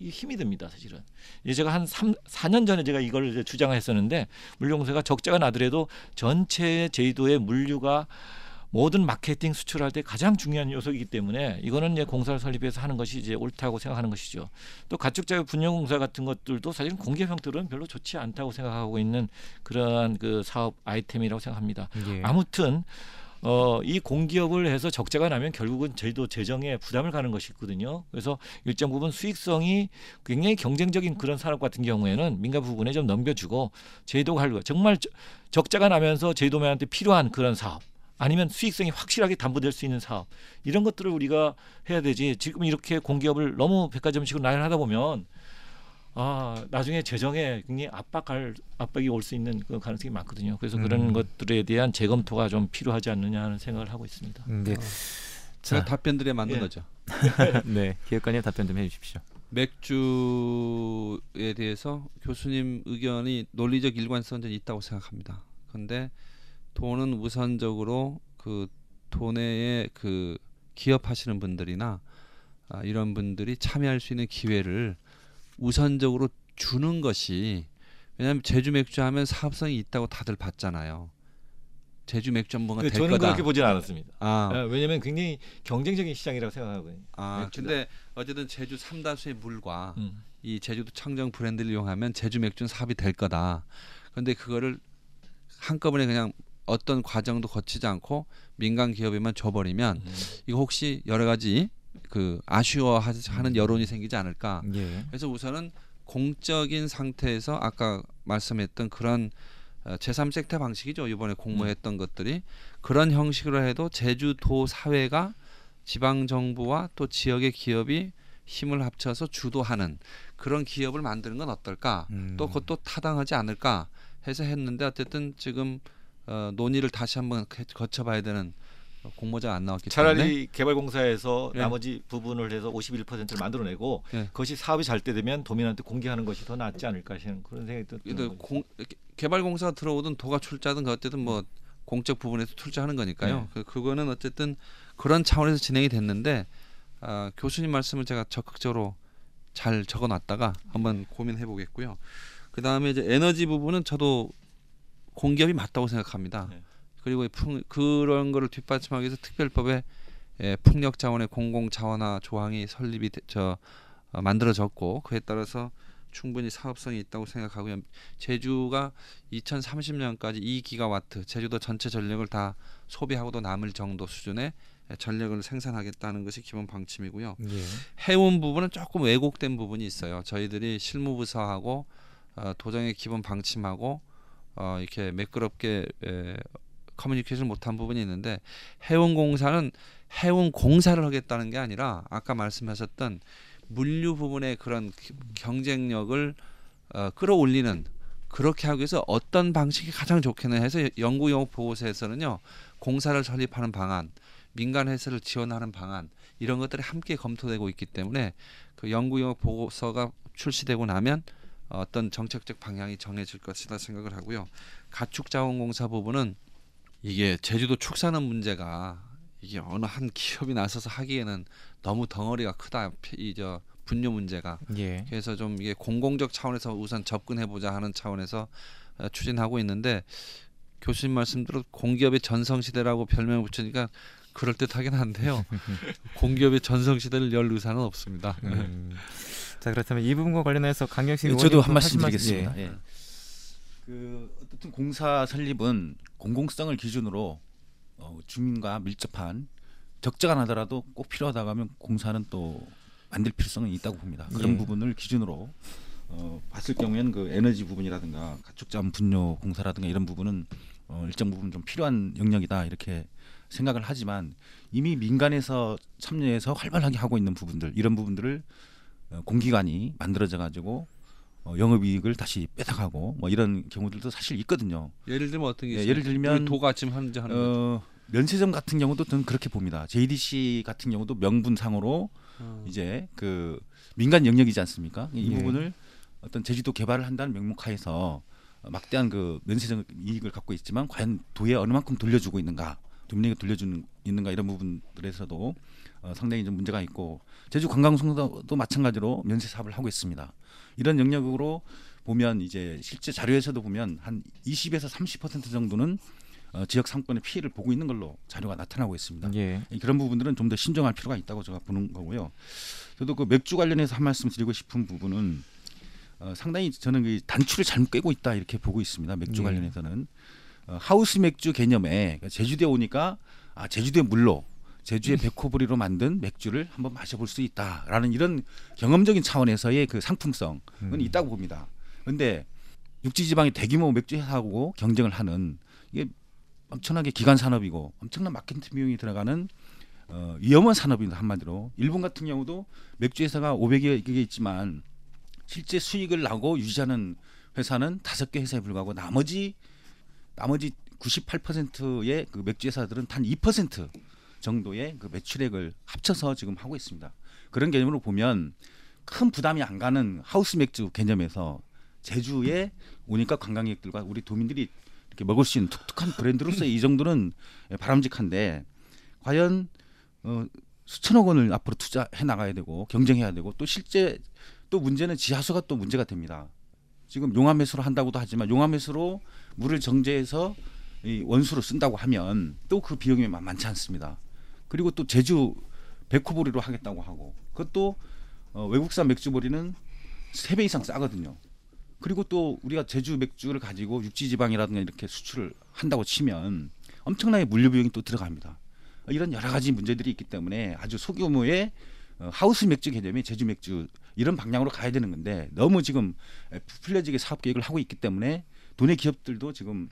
힘이 듭니다, 사실은. 이제 제가 한 3, 4년 전에 제가 이걸 이제 주장을 했었는데 물류공사가 적자가 나더라도 전체 제주도의 물류가 모든 마케팅 수출할 때 가장 중요한 요소이기 때문에 이거는 이제 공사를 설립해서 하는 것이 이제 옳다고 생각하는 것이죠. 또 가축자유 분양공사 같은 것들도 사실은 공개 형태로는 별로 좋지 않다고 생각하고 있는 그러한 그 사업 아이템이라고 생각합니다. 예. 아무튼 어, 이 공기업을 해서 적자가 나면 결국은 저희도 재정에 부담을 가는 것이 있거든요. 그래서 일정 부분 수익성이 굉장히 경쟁적인 그런 산업 같은 경우에는 민간 부분에 좀 넘겨주고 할 거. 정말 저- 적자가 나면서 제도면한테 필요한 그런 사업. 아니면 수익성이 확실하게 담보될 수 있는 사업 이런 것들을 우리가 해야 되지 지금 이렇게 공기업을 너무 백화점식으로 나열하다 보면 아 나중에 재정에 굉장히 압박할 압박이 올 수 있는 그 가능성이 많거든요. 그래서 그런 음. 것들에 대한 재검토가 좀 필요하지 않느냐 하는 생각을 하고 있습니다. 음, 네. 제가 자. 답변드려 만든 예. 거죠. 네. 기획관님 답변 좀 해주십시오. 맥주에 대해서 교수님 의견이 논리적 일관성은 있다고 생각합니다. 그런데 돈은 우선적으로 그 도내에 그 기업하시는 분들이나 아, 이런 분들이 참여할 수 있는 기회를 우선적으로 주는 것이 왜냐하면 제주 맥주 하면 사업성이 있다고 다들 봤잖아요. 제주 맥주 한 번가 될 저는 거다. 그렇게 보진 않았습니다. 아, 아, 왜냐하면 굉장히 경쟁적인 시장이라고 생각하거든요. 아. 근데 어쨌든 제주 삼다수의 물과 음. 이 제주도 청정 브랜드를 이용하면 제주 맥주는 사업이 될 거다. 그런데 그거를 한꺼번에 그냥 어떤 과정도 거치지 않고 민간 기업에만 줘버리면 음. 이거 혹시 여러 가지 그 아쉬워하는 여론이 생기지 않을까. 예. 그래서 우선은 공적인 상태에서 아까 말씀했던 그런 어, 제3섹터 방식이죠. 이번에 공모했던 것들이 그런 형식으로 해도 제주도 사회가 지방 정부와 또 지역의 기업이 힘을 합쳐서 주도하는 그런 기업을 만드는 건 어떨까? 음. 또 그것도 타당하지 않을까 해서 했는데 어쨌든 지금 어, 논의를 다시 한번 거- 거쳐봐야 되는 공모자가 안 나왔기 때문에 차라리 개발공사에서 네. 나머지 부분을 해서 51%를 만들어내고 네. 그것이 사업이 잘 때 되면 도민한테 공개하는 것이 더 낫지 않을까 하시는 그런 생각이 드는. 공, 개발공사가 들어오든 도가 출자든 어쨌든 뭐 공적 부분에서 투자하는 거니까요. 네. 그 그거는 어쨌든 그런 차원에서 진행이 됐는데 아, 교수님 말씀을 제가 적극적으로 잘 적어놨다가 한번 고민해 보겠고요. 그 다음에 이제 에너지 부분은 저도 공기업이 맞다고 생각합니다. 네. 그리고 이 풍, 그런 거를 뒷받침하기 위해서 특별법에 예, 풍력 자원의 공공 자원화 조항이 설립이 되- 저 어, 만들어졌고 그에 따라서 충분히 사업성이 있다고 생각하고요. 제주가 2030년까지 2기가와트 제주도 전체 전력을 다 소비하고도 남을 정도 수준의 전력을 생산하겠다는 것이 기본 방침이고요. 예. 해운 부분은 조금 왜곡된 부분이 있어요. 저희들이 실무부서하고 어, 도정의 기본 방침하고 어, 이렇게 매끄럽게 에, 커뮤니케이션 못한 부분이 있는데 해운공사는 해운 공사를 하겠다는 게 아니라 아까 말씀하셨던 물류 부분의 그런 기- 경쟁력을 어, 끌어올리는 그렇게 하기 위해서 어떤 방식이 가장 좋겠나 해서 연구 영업 보고서에서는요 공사를 설립하는 방안, 민간 회사를 지원하는 방안 이런 것들이 함께 검토되고 있기 때문에 그 연구 영업 보고서가 출시되고 나면 어떤 정책적 방향이 정해질 것이다 생각을 하고요. 가축자원공사 부분은 이게 제주도 축산업 문제가 이게 어느 한 기업이 나서서 하기에는 너무 덩어리가 크다. 이 저 분뇨 문제가 예. 그래서 좀 이게 공공적 차원에서 우선 접근해 보자 하는 차원에서 어, 추진하고 있는데 교수님 말씀대로 공기업의 전성 시대라고 별명을 붙이니까 그럴 듯하긴 한데요. 공기업의 전성 시대를 열 의사는 없습니다. 음. 자 그렇다면 이 부분과 관련해서 강경식 예, 의원님 저도 한 말씀 드리겠습니다. 예. 예. 그 어쨌든 공사 설립은 공공성을 기준으로 어, 주민과 밀접한 적자가 나더라도 꼭 필요하다고 하면 공사는 또 만들 필요성은 있다고 봅니다. 그런 예. 부분을 기준으로 어, 봤을 경우에는 그 에너지 부분이라든가 가축자원 분뇨 공사라든가 이런 부분은 어, 일정 부분 좀 필요한 영역이다 이렇게 생각을 하지만 이미 민간에서 참여해서 활발하게 하고 있는 부분들 이런 부분들을 어, 공기관이 만들어져 가지고 어, 영업이익을 다시 뺏어가고 뭐 이런 경우들도 사실 있거든요. 예를 들면 어떤 게 예? 예를 들면 우리 도가 지금 하는지 하는. 어, 면세점 같은 경우도 저는 그렇게 봅니다. JDC 같은 경우도 명분상으로 어. 이제 그 민간 영역이지 않습니까? 이 예. 부분을 어떤 제주도 개발을 한다는 명목하에서 막대한 그 면세적 이익을 갖고 있지만 과연 도에 어느 만큼 돌려주고 있는가, 도민에게 돌려주는 있는가 이런 부분들에서도 어, 상당히 좀 문제가 있고 제주 관광송도 마찬가지로 면세 사업을 하고 있습니다. 이런 영역으로 보면 이제 실제 자료에서도 보면 한 20에서 30% 정도는 어, 지역 상권의 피해를 보고 있는 걸로 자료가 나타나고 있습니다. 예. 그런 부분들은 좀 더 신중할 필요가 있다고 제가 보는 거고요. 저도 그 맥주 관련해서 한 말씀 드리고 싶은 부분은 어, 상당히 저는 그 단추를 잘못 꿰고 있다 이렇게 보고 있습니다. 맥주 예. 관련해서는 어, 하우스 맥주 개념에 그러니까 제주도에 오니까 아 제주도의 물로 제주의 백호브리로 만든 맥주를 한번 마셔볼 수 있다라는 이런 경험적인 차원에서의 그 상품성은 음. 있다고 봅니다. 그런데 육지지방의 대규모 맥주 회사하고 경쟁을 하는 이게 엄청나게 기간 산업이고 엄청난 마케팅 비용이 들어가는 어, 위험한 산업입니다 한마디로 일본 같은 경우도 맥주 회사가 500여 개 있지만 실제 수익을 나고 유지하는 회사는 다섯 개 회사에 불과하고 나머지 나머지 98%의 그 맥주 회사들은 단 2% 정도의 그 매출액을 합쳐서 지금 하고 있습니다. 그런 개념으로 보면 큰 부담이 안 가는 하우스 맥주 개념에서 제주에 오니까 관광객들과 우리 도민들이 이렇게 먹을 수 있는 독특한 브랜드로서 이 정도는 바람직한데 과연 어, 수천억 원을 앞으로 투자해 나가야 되고 경쟁해야 되고 또 실제 또 문제는 지하수가 또 문제가 됩니다. 지금 용암해수로 한다고도 하지만 용암해수로 물을 정제해서 이 원수로 쓴다고 하면 또 그 비용이 만- 많지 않습니다. 그리고 또 제주 백호보리로 하겠다고 하고 그것도 어, 외국산 맥주보리는 세 배 이상 싸거든요. 그리고 또 우리가 제주 맥주를 가지고 육지 지방이라든가 이렇게 수출을 한다고 치면 엄청나게 물류 비용이 또 들어갑니다. 이런 여러 가지 문제들이 있기 때문에 아주 소규모의 어, 하우스 맥주 개념이 제주 맥주 이런 방향으로 가야 되는 건데 너무 지금 부풀려지게 사업 계획을 하고 있기 때문에 돈의 기업들도 지금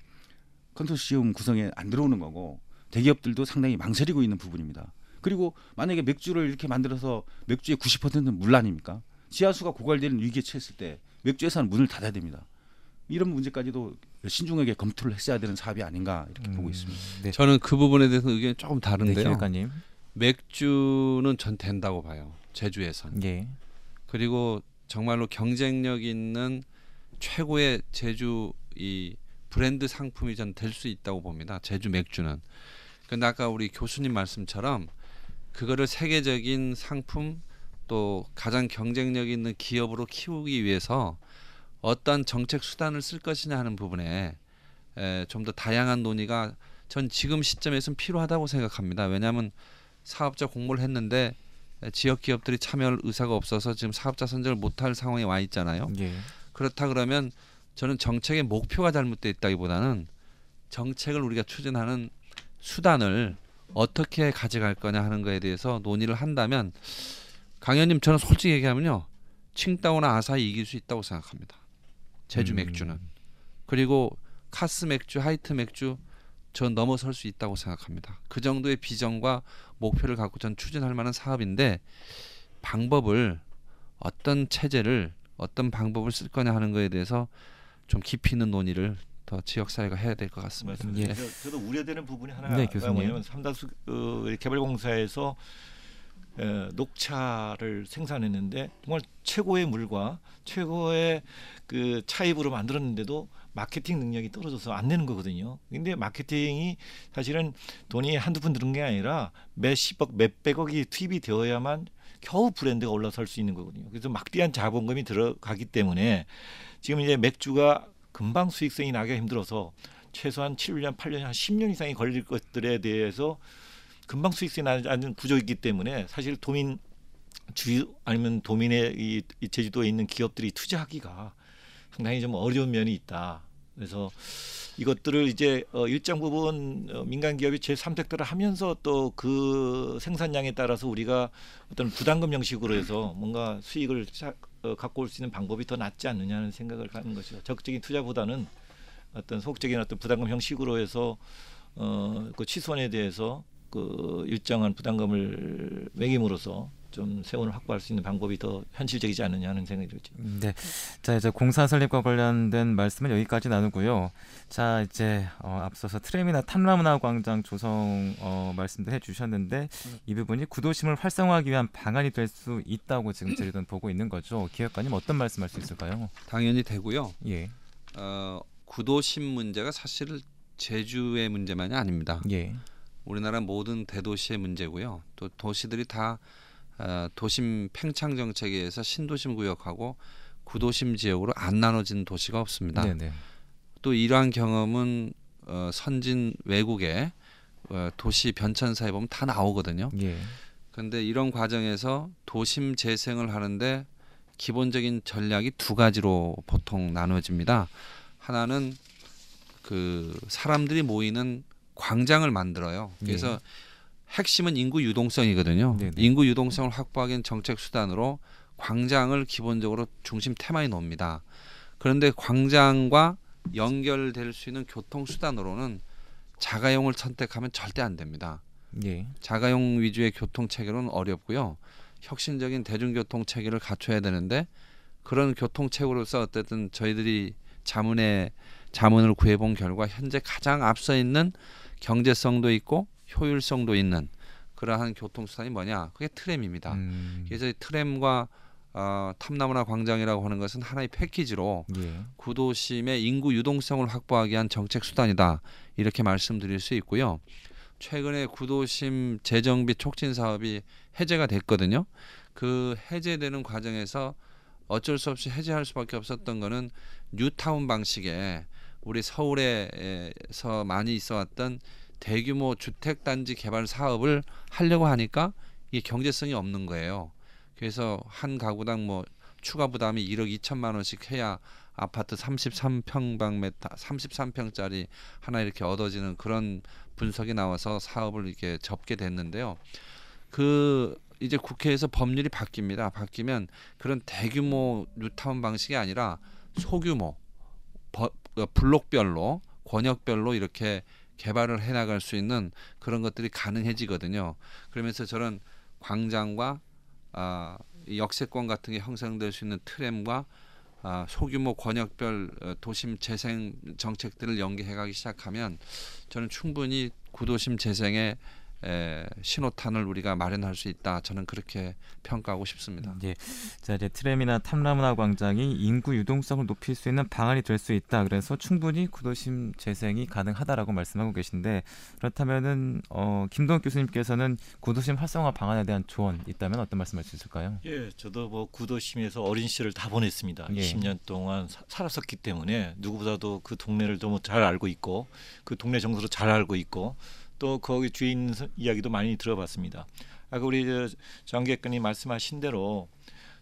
컨소시엄 구성에 안 들어오는 거고 대기업들도 상당히 망설이고 있는 부분입니다. 그리고 만약에 맥주를 이렇게 만들어서 맥주의 90%는 물 아닙니까? 지하수가 고갈되는 위기에 처했을 때 맥주 회사는 문을 닫아야 됩니다. 이런 문제까지도 신중하게 검토를 했어야 되는 사업이 아닌가 이렇게 보고 있습니다. 네, 저는 그 부분에 대해서 의견이 조금 네, 다른데요. 기획관님. 맥주는 전 된다고 봐요. 제주에선. 예. 그리고 정말로 경쟁력 있는 최고의 제주 이 브랜드 상품이 전 될 수 있다고 봅니다. 제주 맥주는. 근데 아까 우리 교수님 말씀처럼 그거를 세계적인 상품 또 가장 경쟁력 있는 기업으로 키우기 위해서 어떤 정책 수단을 쓸 것이냐 하는 부분에 좀 더 다양한 논의가 전 지금 시점에서는 필요하다고 생각합니다. 왜냐하면 사업자 공모를 했는데 지역 기업들이 참여할 의사가 없어서 지금 사업자 선정을 못할 상황에 와 있잖아요. 예. 그렇다 그러면 저는 정책의 목표가 잘못되어 있다기보다는 정책을 우리가 추진하는 수단을 어떻게 가져갈 거냐 하는 거에 대해서 논의를 한다면 강현님 저는 솔직히 얘기하면요 칭다오나 아사히 이길 수 있다고 생각합니다. 제주 음. 맥주는 그리고 카스 맥주, 하이트 맥주 전 넘어설 수 있다고 생각합니다. 그 정도의 비전과 목표를 갖고 전 추진할 만한 사업인데 방법을 어떤 체제를 어떤 방법을 쓸 거냐 하는 거에 대해서 좀 깊이 있는 논의를 더 지역 사회가 해야 될 것 같습니다. 예. 저- 저도 우려되는 부분이 하나가 네. 뭐냐면 삼다수 어, 개발공사에서 어, 녹차를 생산했는데 정말 최고의 물과 최고의 그 차입으로 만들었는데도 마케팅 능력이 떨어져서 안 되는 거거든요. 근데 마케팅이 사실은 돈이 한두 푼 드는 게 아니라 몇십억, 몇백억이 투입이 되어야만 겨우 브랜드가 올라설 수 있는 거거든요. 그래서 막대한 자본금이 들어가기 때문에 지금 이제 맥주가 금방 수익성이 나기가 힘들어서 최소한 7년, 8년, 한 10년 이상이 걸릴 것들에 대해서 금방 수익성이 나지 않는 구조이기 때문에 사실 도민 주 아니면 도민의 이, 이 제주도에 있는 기업들이 투자하기가 상당히 좀 어려운 면이 있다. 그래서 이것들을 이제 어, 일정 부분 어, 민간 기업이 제 삼택들을 하면서 또 그 생산량에 따라서 우리가 어떤 부담금 형식으로 해서 뭔가 수익을 갖고 올 수 있는 방법이 더 낫지 않느냐는 생각을 하는 것이죠. 적극적인 투자보다는 어떤 소극적인 어떤 부담금 형식으로 해서 어, 그 취소원에 대해서 그 일정한 부담금을 매김으로써 좀 세원을 확보할 수 있는 방법이 더 현실적이지 않느냐 하는 생각이 들죠. 네. 자, 이제 공사 설립과 관련된 말씀은 여기까지 나누고요. 자, 이제 어, 앞서서 트램이나 탐라문화 광장 조성 어, 말씀도 해 주셨는데 이 부분이 구도심을 활성화하기 위한 방안이 될 수 있다고 지금 저희는 보고 있는 거죠. 기획관님 어떤 말씀할 수 있을까요? 당연히 되고요. 예. 어, 구도심 문제가 사실 제주의 문제만이 아닙니다. 예. 우리나라 모든 대도시의 문제고요. 또 도시들이 다 어, 도심 팽창 정책에 의해서 신도심 구역하고 구도심 지역으로 안 나눠진 도시가 없습니다. 네, 네. 또 이러한 경험은 어, 선진 외국의 어, 도시 변천사에 보면 다 나오거든요. 예. 그런데 이런 과정에서 도심 재생을 하는데 기본적인 전략이 두 가지로 보통 나눠집니다. 하나는 그 사람들이 모이는 광장을 만들어요. 그래서 핵심은 인구 유동성이거든요. 네네. 인구 유동성을 확보하기 위한 정책 수단으로 광장을 기본적으로 중심 테마에 놓습니다. 그런데 광장과 연결될 수 있는 교통 수단으로는 자가용을 선택하면 절대 안 됩니다. 예. 자가용 위주의 교통 체계로는 어렵고요. 혁신적인 대중교통 체계를 갖춰야 되는데 그런 교통 체계로서 어쨌든 저희들이 자문에 자문을 구해본 결과 현재 가장 앞서 있는 경제성도 있고 효율성도 있는 그러한 교통수단이 뭐냐? 그게 트램입니다. 음. 그래서 이 트램과 어, 탐나무나 광장이라고 하는 것은 하나의 패키지로 예. 구도심의 인구 유동성을 확보하기 위한 정책 수단이다 이렇게 말씀드릴 수 있고요. 최근에 구도심 재정비 촉진 사업이 해제가 됐거든요. 그 해제되는 과정에서 어쩔 수 없이 해제할 수밖에 없었던 거는 뉴타운 방식의 우리 서울에서 많이 있어왔던 대규모 주택 단지 개발 사업을 하려고 하니까 이게 경제성이 없는 거예요. 그래서 한 가구당 뭐 추가 부담이 1억 2천만 원씩 해야 아파트 33평방메타 33평짜리 하나 이렇게 얻어지는 그런 분석이 나와서 사업을 이렇게 접게 됐는데요. 그 이제 국회에서 법률이 바뀝니다. 바뀌면 그런 대규모 뉴타운 방식이 아니라 소규모 버, 어, 블록별로 권역별로 이렇게 개발을 해 나갈 수 있는 그런 것들이 가능해지거든요. 그러면서 저런 광장과 아, 이 역세권 같은 게 형성될 수 있는 트램과 아, 소규모 권역별 어, 도심 재생 정책들을 연계해 가기 시작하면 저는 충분히 구도심 재생에 에, 신호탄을 우리가 마련할 수 있다. 저는 그렇게 평가하고 싶습니다. 예. 자 이제 트램이나 탐라문화 광장이 인구 유동성을 높일 수 있는 방안이 될 수 있다. 그래서 충분히 구도심 재생이 가능하다라고 말씀하고 계신데 그렇다면은 어, 김동 교수님께서는 구도심 활성화 방안에 대한 조언 있다면 어떤 말씀할 수 있을까요? 예, 저도 뭐 구도심에서 어린 시절을 다 보냈습니다. 예. 20년 동안 사- 살았었기 때문에 누구보다도 그 동네를 너무 잘 알고 있고 그 동네 정서를 잘 알고 있고 또 거기 서- 이야기도 많이 들어봤습니다. 아까 우리 저 장객근이 말씀하신 대로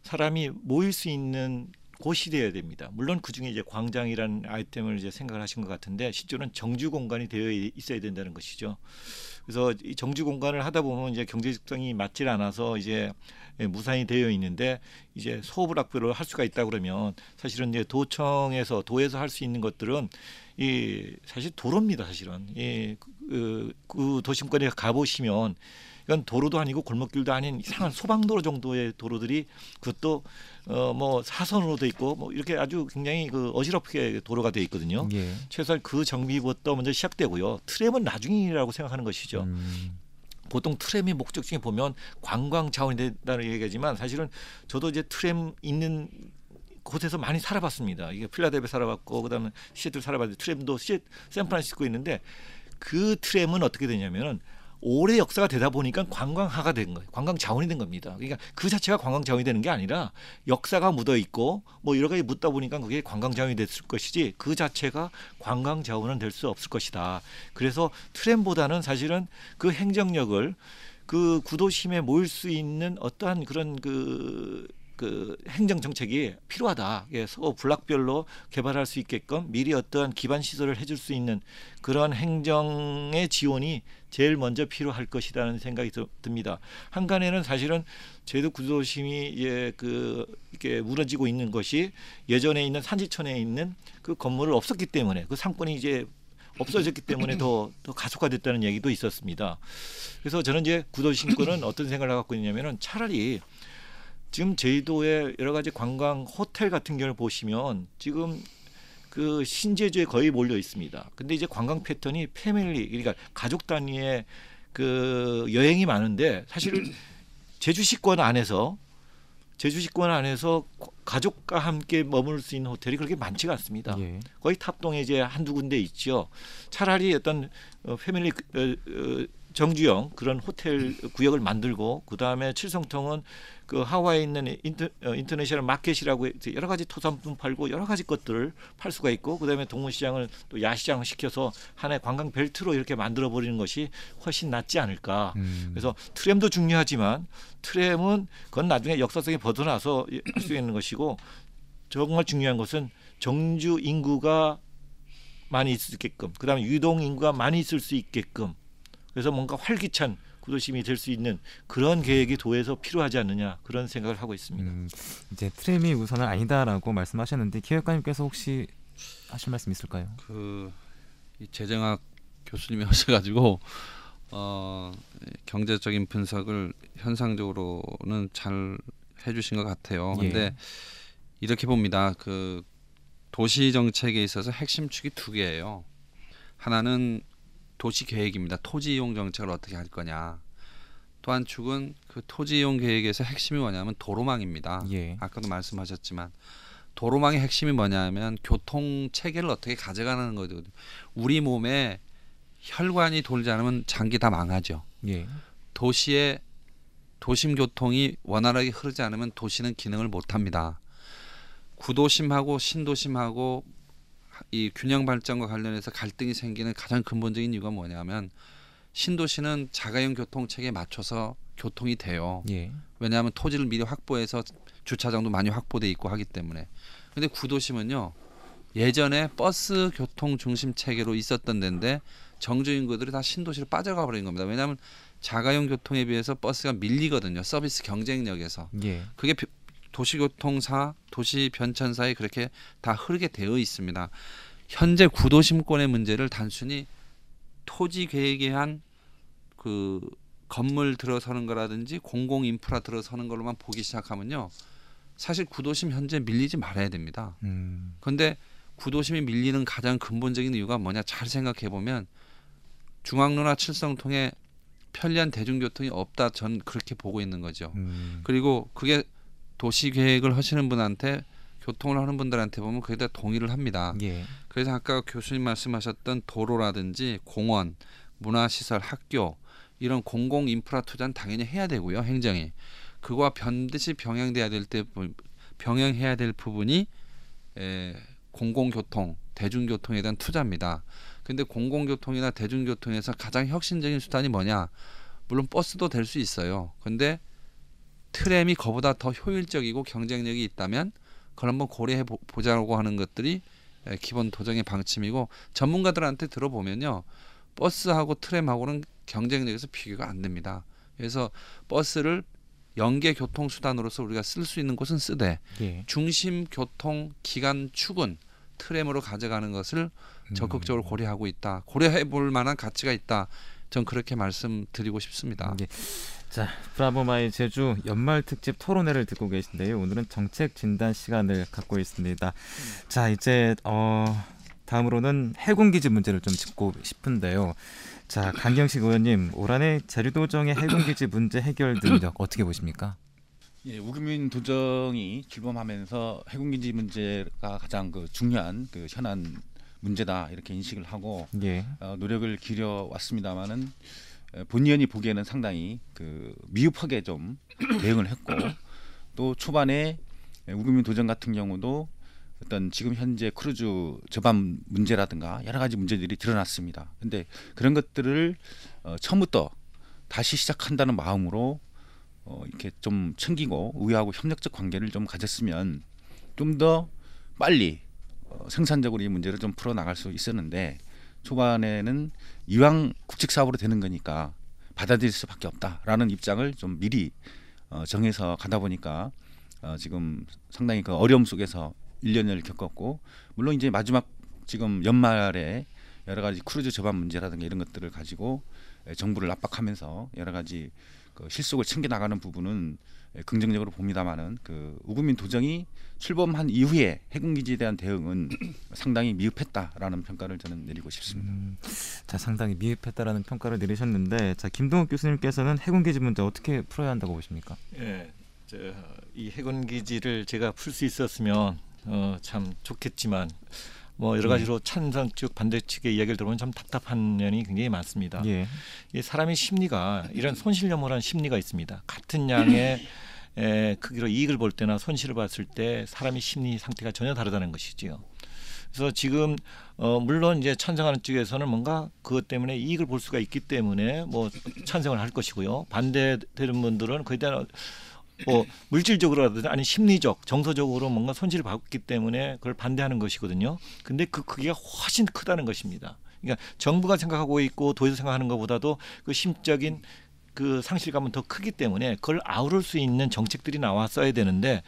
사람이 모일 수 있는 곳이 되어야 됩니다. 물론 그 중에 이제 광장이라는 아이템을 이제 생각을 하신 것 같은데 실제로는 정주 공간이 되어 있어야 된다는 것이죠. 그래서 이 정주 공간을 하다 보면 이제 경제적성이 맞질 않아서 이제 예, 무산이 되어 있는데 이제 소불학교를 할 수가 있다 그러면 사실은 이제 도청에서 도에서 할 수 있는 것들은 이 사실 도로입니다 사실은 이 그, 그 도심권에 가 보시면 이건 도로도 아니고 골목길도 아닌 이상한 소방도로 정도의 도로들이 그것도 어 뭐 사선으로 돼 있고 뭐 이렇게 아주 굉장히 그 어지럽게 도로가 돼 있거든요. 예. 최소한 그 정비부터 먼저 시작되고요. 트램은 나중이라고 생각하는 것이죠. 음, 보통 트램의 목적 중에 보면 관광 자원이 된다는 얘기하지만 사실은 저도 이제 트램 있는 곳에서 많이 살아봤습니다. 이게 필라델피아 살아봤고 그다음에 시애틀 살아봤는데 트램도 시 샌프란시스코 있는데 그 트램은 어떻게 되냐면은 오래 역사가 되다 보니까 관광화가 된 거예요. 관광 자원이 된 겁니다. 그러니까 그 자체가 관광 자원이 되는 게 아니라 역사가 묻어 있고 뭐 여러 가지 묻다 보니까 그게 관광 자원이 됐을 것이지 그 자체가 관광 자원은 될 수 없을 것이다. 그래서 트램보다는 사실은 그 행정력을 그 구도심에 모일 수 있는 어떠한 그런 그, 그 행정 정책이 필요하다. 예, 서 블락별로 개발할 수 있게끔 미리 어떠한 기반 시설을 해줄 수 있는 그런 행정의 지원이 제일 먼저 필요할 것이라는 생각이 드- 듭니다. 한간에는 사실은 제도 구도심이 예, 그 이렇게 무너지고 있는 것이 예전에 있는 산지촌에 있는 그 건물을 없었기 때문에 그 상권이 이제 없어졌기 때문에 더, 더 가속화됐다는 얘기도 있었습니다. 그래서 저는 이제 구도심권은 어떤 생각을 갖고 있냐면은 차라리 지금 제주도의 여러 가지 관광 호텔 같은 경우를 보시면 지금 그 신제주에 거의 몰려 있습니다. 근데 이제 관광 패턴이 패밀리 그러니까 가족 단위의 그 여행이 많은데 사실 제주시권 안에서 제주시권 안에서 가족과 함께 머물 수 있는 호텔이 그렇게 많지가 않습니다. 예. 거의 탑동에 이제 한두 군데 있죠. 차라리 어떤 어, family 어, 어, 정주형 그런 호텔 구역을 만들고 그 다음에 칠성통은 그 하와이에 있는 inter, 어, International Market이라고 여러 가지 토산품 팔고 여러 가지 것들을 팔 수가 있고 그 다음에 동문시장을 또 야시장을 시켜서 하나의 관광 벨트로 이렇게 만들어 버리는 것이 훨씬 낫지 않을까. 음, 그래서 트램도 중요하지만 트램은 그건 나중에 역사성이 벗어나서 할 수 있는 것이고 정말 중요한 것은 정주 인구가 많이 있을 수 있게끔 그다음에 유동 인구가 많이 있을 수 있게끔 그래서 뭔가 활기찬 구도심이 될 수 있는 그런 계획이 도에서 필요하지 않느냐 그런 생각을 하고 있습니다. 음, 이제 트램이 우선은 아니다라고 말씀하셨는데 기획관님께서 혹시 하실 말씀 있을까요? 그이 재정학 교수님이 하셔가지고 어, 경제적인 분석을 현상적으로는 잘 해주신 것 같아요. 예. 근데 이렇게 봅니다. 그 도시 정책에 있어서 핵심 축이 두 개예요. 하나는 도시 계획입니다. 토지 이용 정책을 어떻게 할 거냐. 또 한 축은 그 토지 이용 계획에서 핵심이 뭐냐면 도로망입니다. 예. 아까도 말씀하셨지만 도로망의 핵심이 뭐냐면 교통 체계를 어떻게 가져가는 거거든요. 우리 몸에 혈관이 돌지 않으면 장기 다 망하죠. 예. 도시의 도심 교통이 원활하게 흐르지 않으면 도시는 기능을 못 합니다. 구도심하고 신도심하고 이 균형 발전과 관련해서 갈등이 생기는 가장 근본적인 이유가 뭐냐면 신도시는 자가용 교통 체계에 맞춰서 교통이 돼요. 예. 왜냐하면 토지를 미리 확보해서 주차장도 많이 확보돼 있고 하기 때문에. 근데 구도심은요. 예전에 버스 교통 중심 체계로 있었던 데인데 정주 인구들이 다 신도시로 빠져가 버린 겁니다. 왜냐하면 자가용 교통에 비해서 버스가 밀리거든요. 서비스 경쟁력에서. 예. 그게 비- 도시교통사, 도시 변천사에 그렇게 다 흐르게 되어 있습니다. 현재 구도심권의 문제를 단순히 토지 계획에 한 그 건물 들어서는 거라든지 공공 인프라 들어서는 걸로만 보기 시작하면요. 사실 구도심 현재 밀리지 말아야 됩니다. 음. 그런데 구도심이 밀리는 가장 근본적인 이유가 뭐냐 잘 생각해 보면 중앙로나 칠성통에 편리한 대중교통이 없다 전 그렇게 보고 있는 거죠. 음. 그리고 그게 도시 계획을 하시는 분한테 교통을 하는 분들한테 보면 그게 다 동의를 합니다. 예. 그래서 아까 교수님 말씀하셨던 도로라든지 공원, 문화시설, 학교 이런 공공 인프라 투자는 당연히 해야 되고요. 행정이 그거와 반드시 병행돼야 될 때 병행해야 될 부분이 에, 공공교통, 대중교통에 대한 투자입니다. 근데 공공교통이나 대중교통에서 가장 혁신적인 수단이 뭐냐? 물론 버스도 될 수 있어요. 근데 트램이 그보다 더 효율적이고 경쟁력이 있다면 그걸 한번 고려해 보- 보자고 하는 것들이 에, 기본 도정의 방침이고 전문가들한테 들어보면요. 버스하고 트램하고는 경쟁력에서 비교가 안 됩니다. 그래서 버스를 연계 교통 수단으로서 우리가 쓸 수 있는 곳은 쓰되 예. 중심 교통 기간 축은 트램으로 가져가는 것을 음. 적극적으로 고려하고 있다. 고려해 볼 만한 가치가 있다. 전 그렇게 말씀드리고 싶습니다. 예. 자, 브라보마이 제주 연말 특집 토론회를 듣고 계신데요. 오늘은 정책 진단 시간을 갖고 있습니다. 자, 이제 어 다음으로는 해군 기지 문제를 좀 짚고 싶은데요. 자, 강경식 의원님, 올 한해 제주도정의 해군 기지 문제 해결 능력 어떻게 보십니까? 예, 우근민 도정이 출범하면서 해군 기지 문제가 가장 그 중요한 그 현안 문제다 이렇게 인식을 하고 예. 어, 노력을 기울여 왔습니다만은 본의원이 보기에는 상당히 그 미흡하게 좀 대응을 했고 또 초반에 우근민 도정 같은 경우도 어떤 지금 현재 크루즈 저반 문제라든가 여러 가지 문제들이 드러났습니다. 근데 그런 것들을 어, 처음부터 다시 시작한다는 마음으로 어, 이렇게 좀 챙기고 의회하고 협력적 관계를 좀 가졌으면 좀 더 빨리 어, 생산적으로 이 문제를 좀 풀어 나갈 수 있었는데 초반에는 이왕 국책 사업으로 되는 거니까 받아들일 수밖에 없다라는 입장을 좀 미리 어, 정해서 가다 보니까 어, 지금 상당히 그 어려움 속에서 1년을 겪었고 물론 이제 마지막 지금 연말에 여러 가지 크루즈 제반 문제라든가 이런 것들을 가지고 에, 정부를 압박하면서 여러 가지 그 실속을 챙겨 나가는 부분은 에, 긍정적으로 봅니다만은 그 우근민 도정이 출범한 이후에 해군 기지에 대한 대응은 상당히 미흡했다라는 평가를 저는 내리고 싶습니다. 음, 자, 상당히 미흡했다라는 평가를 내리셨는데, 자, 김동욱 교수님께서는 해군 기지 문제 어떻게 풀어야 한다고 보십니까? 예, 저, 이 해군 기지를 제가 풀 수 있었으면 어, 참 좋겠지만 뭐 여러 가지로 찬성 측 반대 측의 이야기를 들어보면 참 답답한 면이 굉장히 많습니다. 예. 이 사람의 심리가 이런 손실염오라는 심리가 있습니다. 같은 양의 에, 크기로 이익을 볼 때나 손실을 봤을 때 사람의 심리 상태가 전혀 다르다는 것이지요. 그래서 지금 어 물론 이제 찬성하는 쪽에서는 뭔가 그것 때문에 이익을 볼 수가 있기 때문에 뭐 찬성을 할 것이고요. 반대되는 분들은 그에 대한 뭐 물질적으로라든지 아니 심리적 정서적으로 뭔가 손실을 받기 때문에 그걸 반대하는 것이거든요. 근데 그 크기가 훨씬 크다는 것입니다. 그러니까 정부가 생각하고 있고 도에서 생각하는 것보다도 그 심적인 그 상실감은 더 크기 때문에 그걸 아우를 수 있는 정책들이 나왔어야 되는데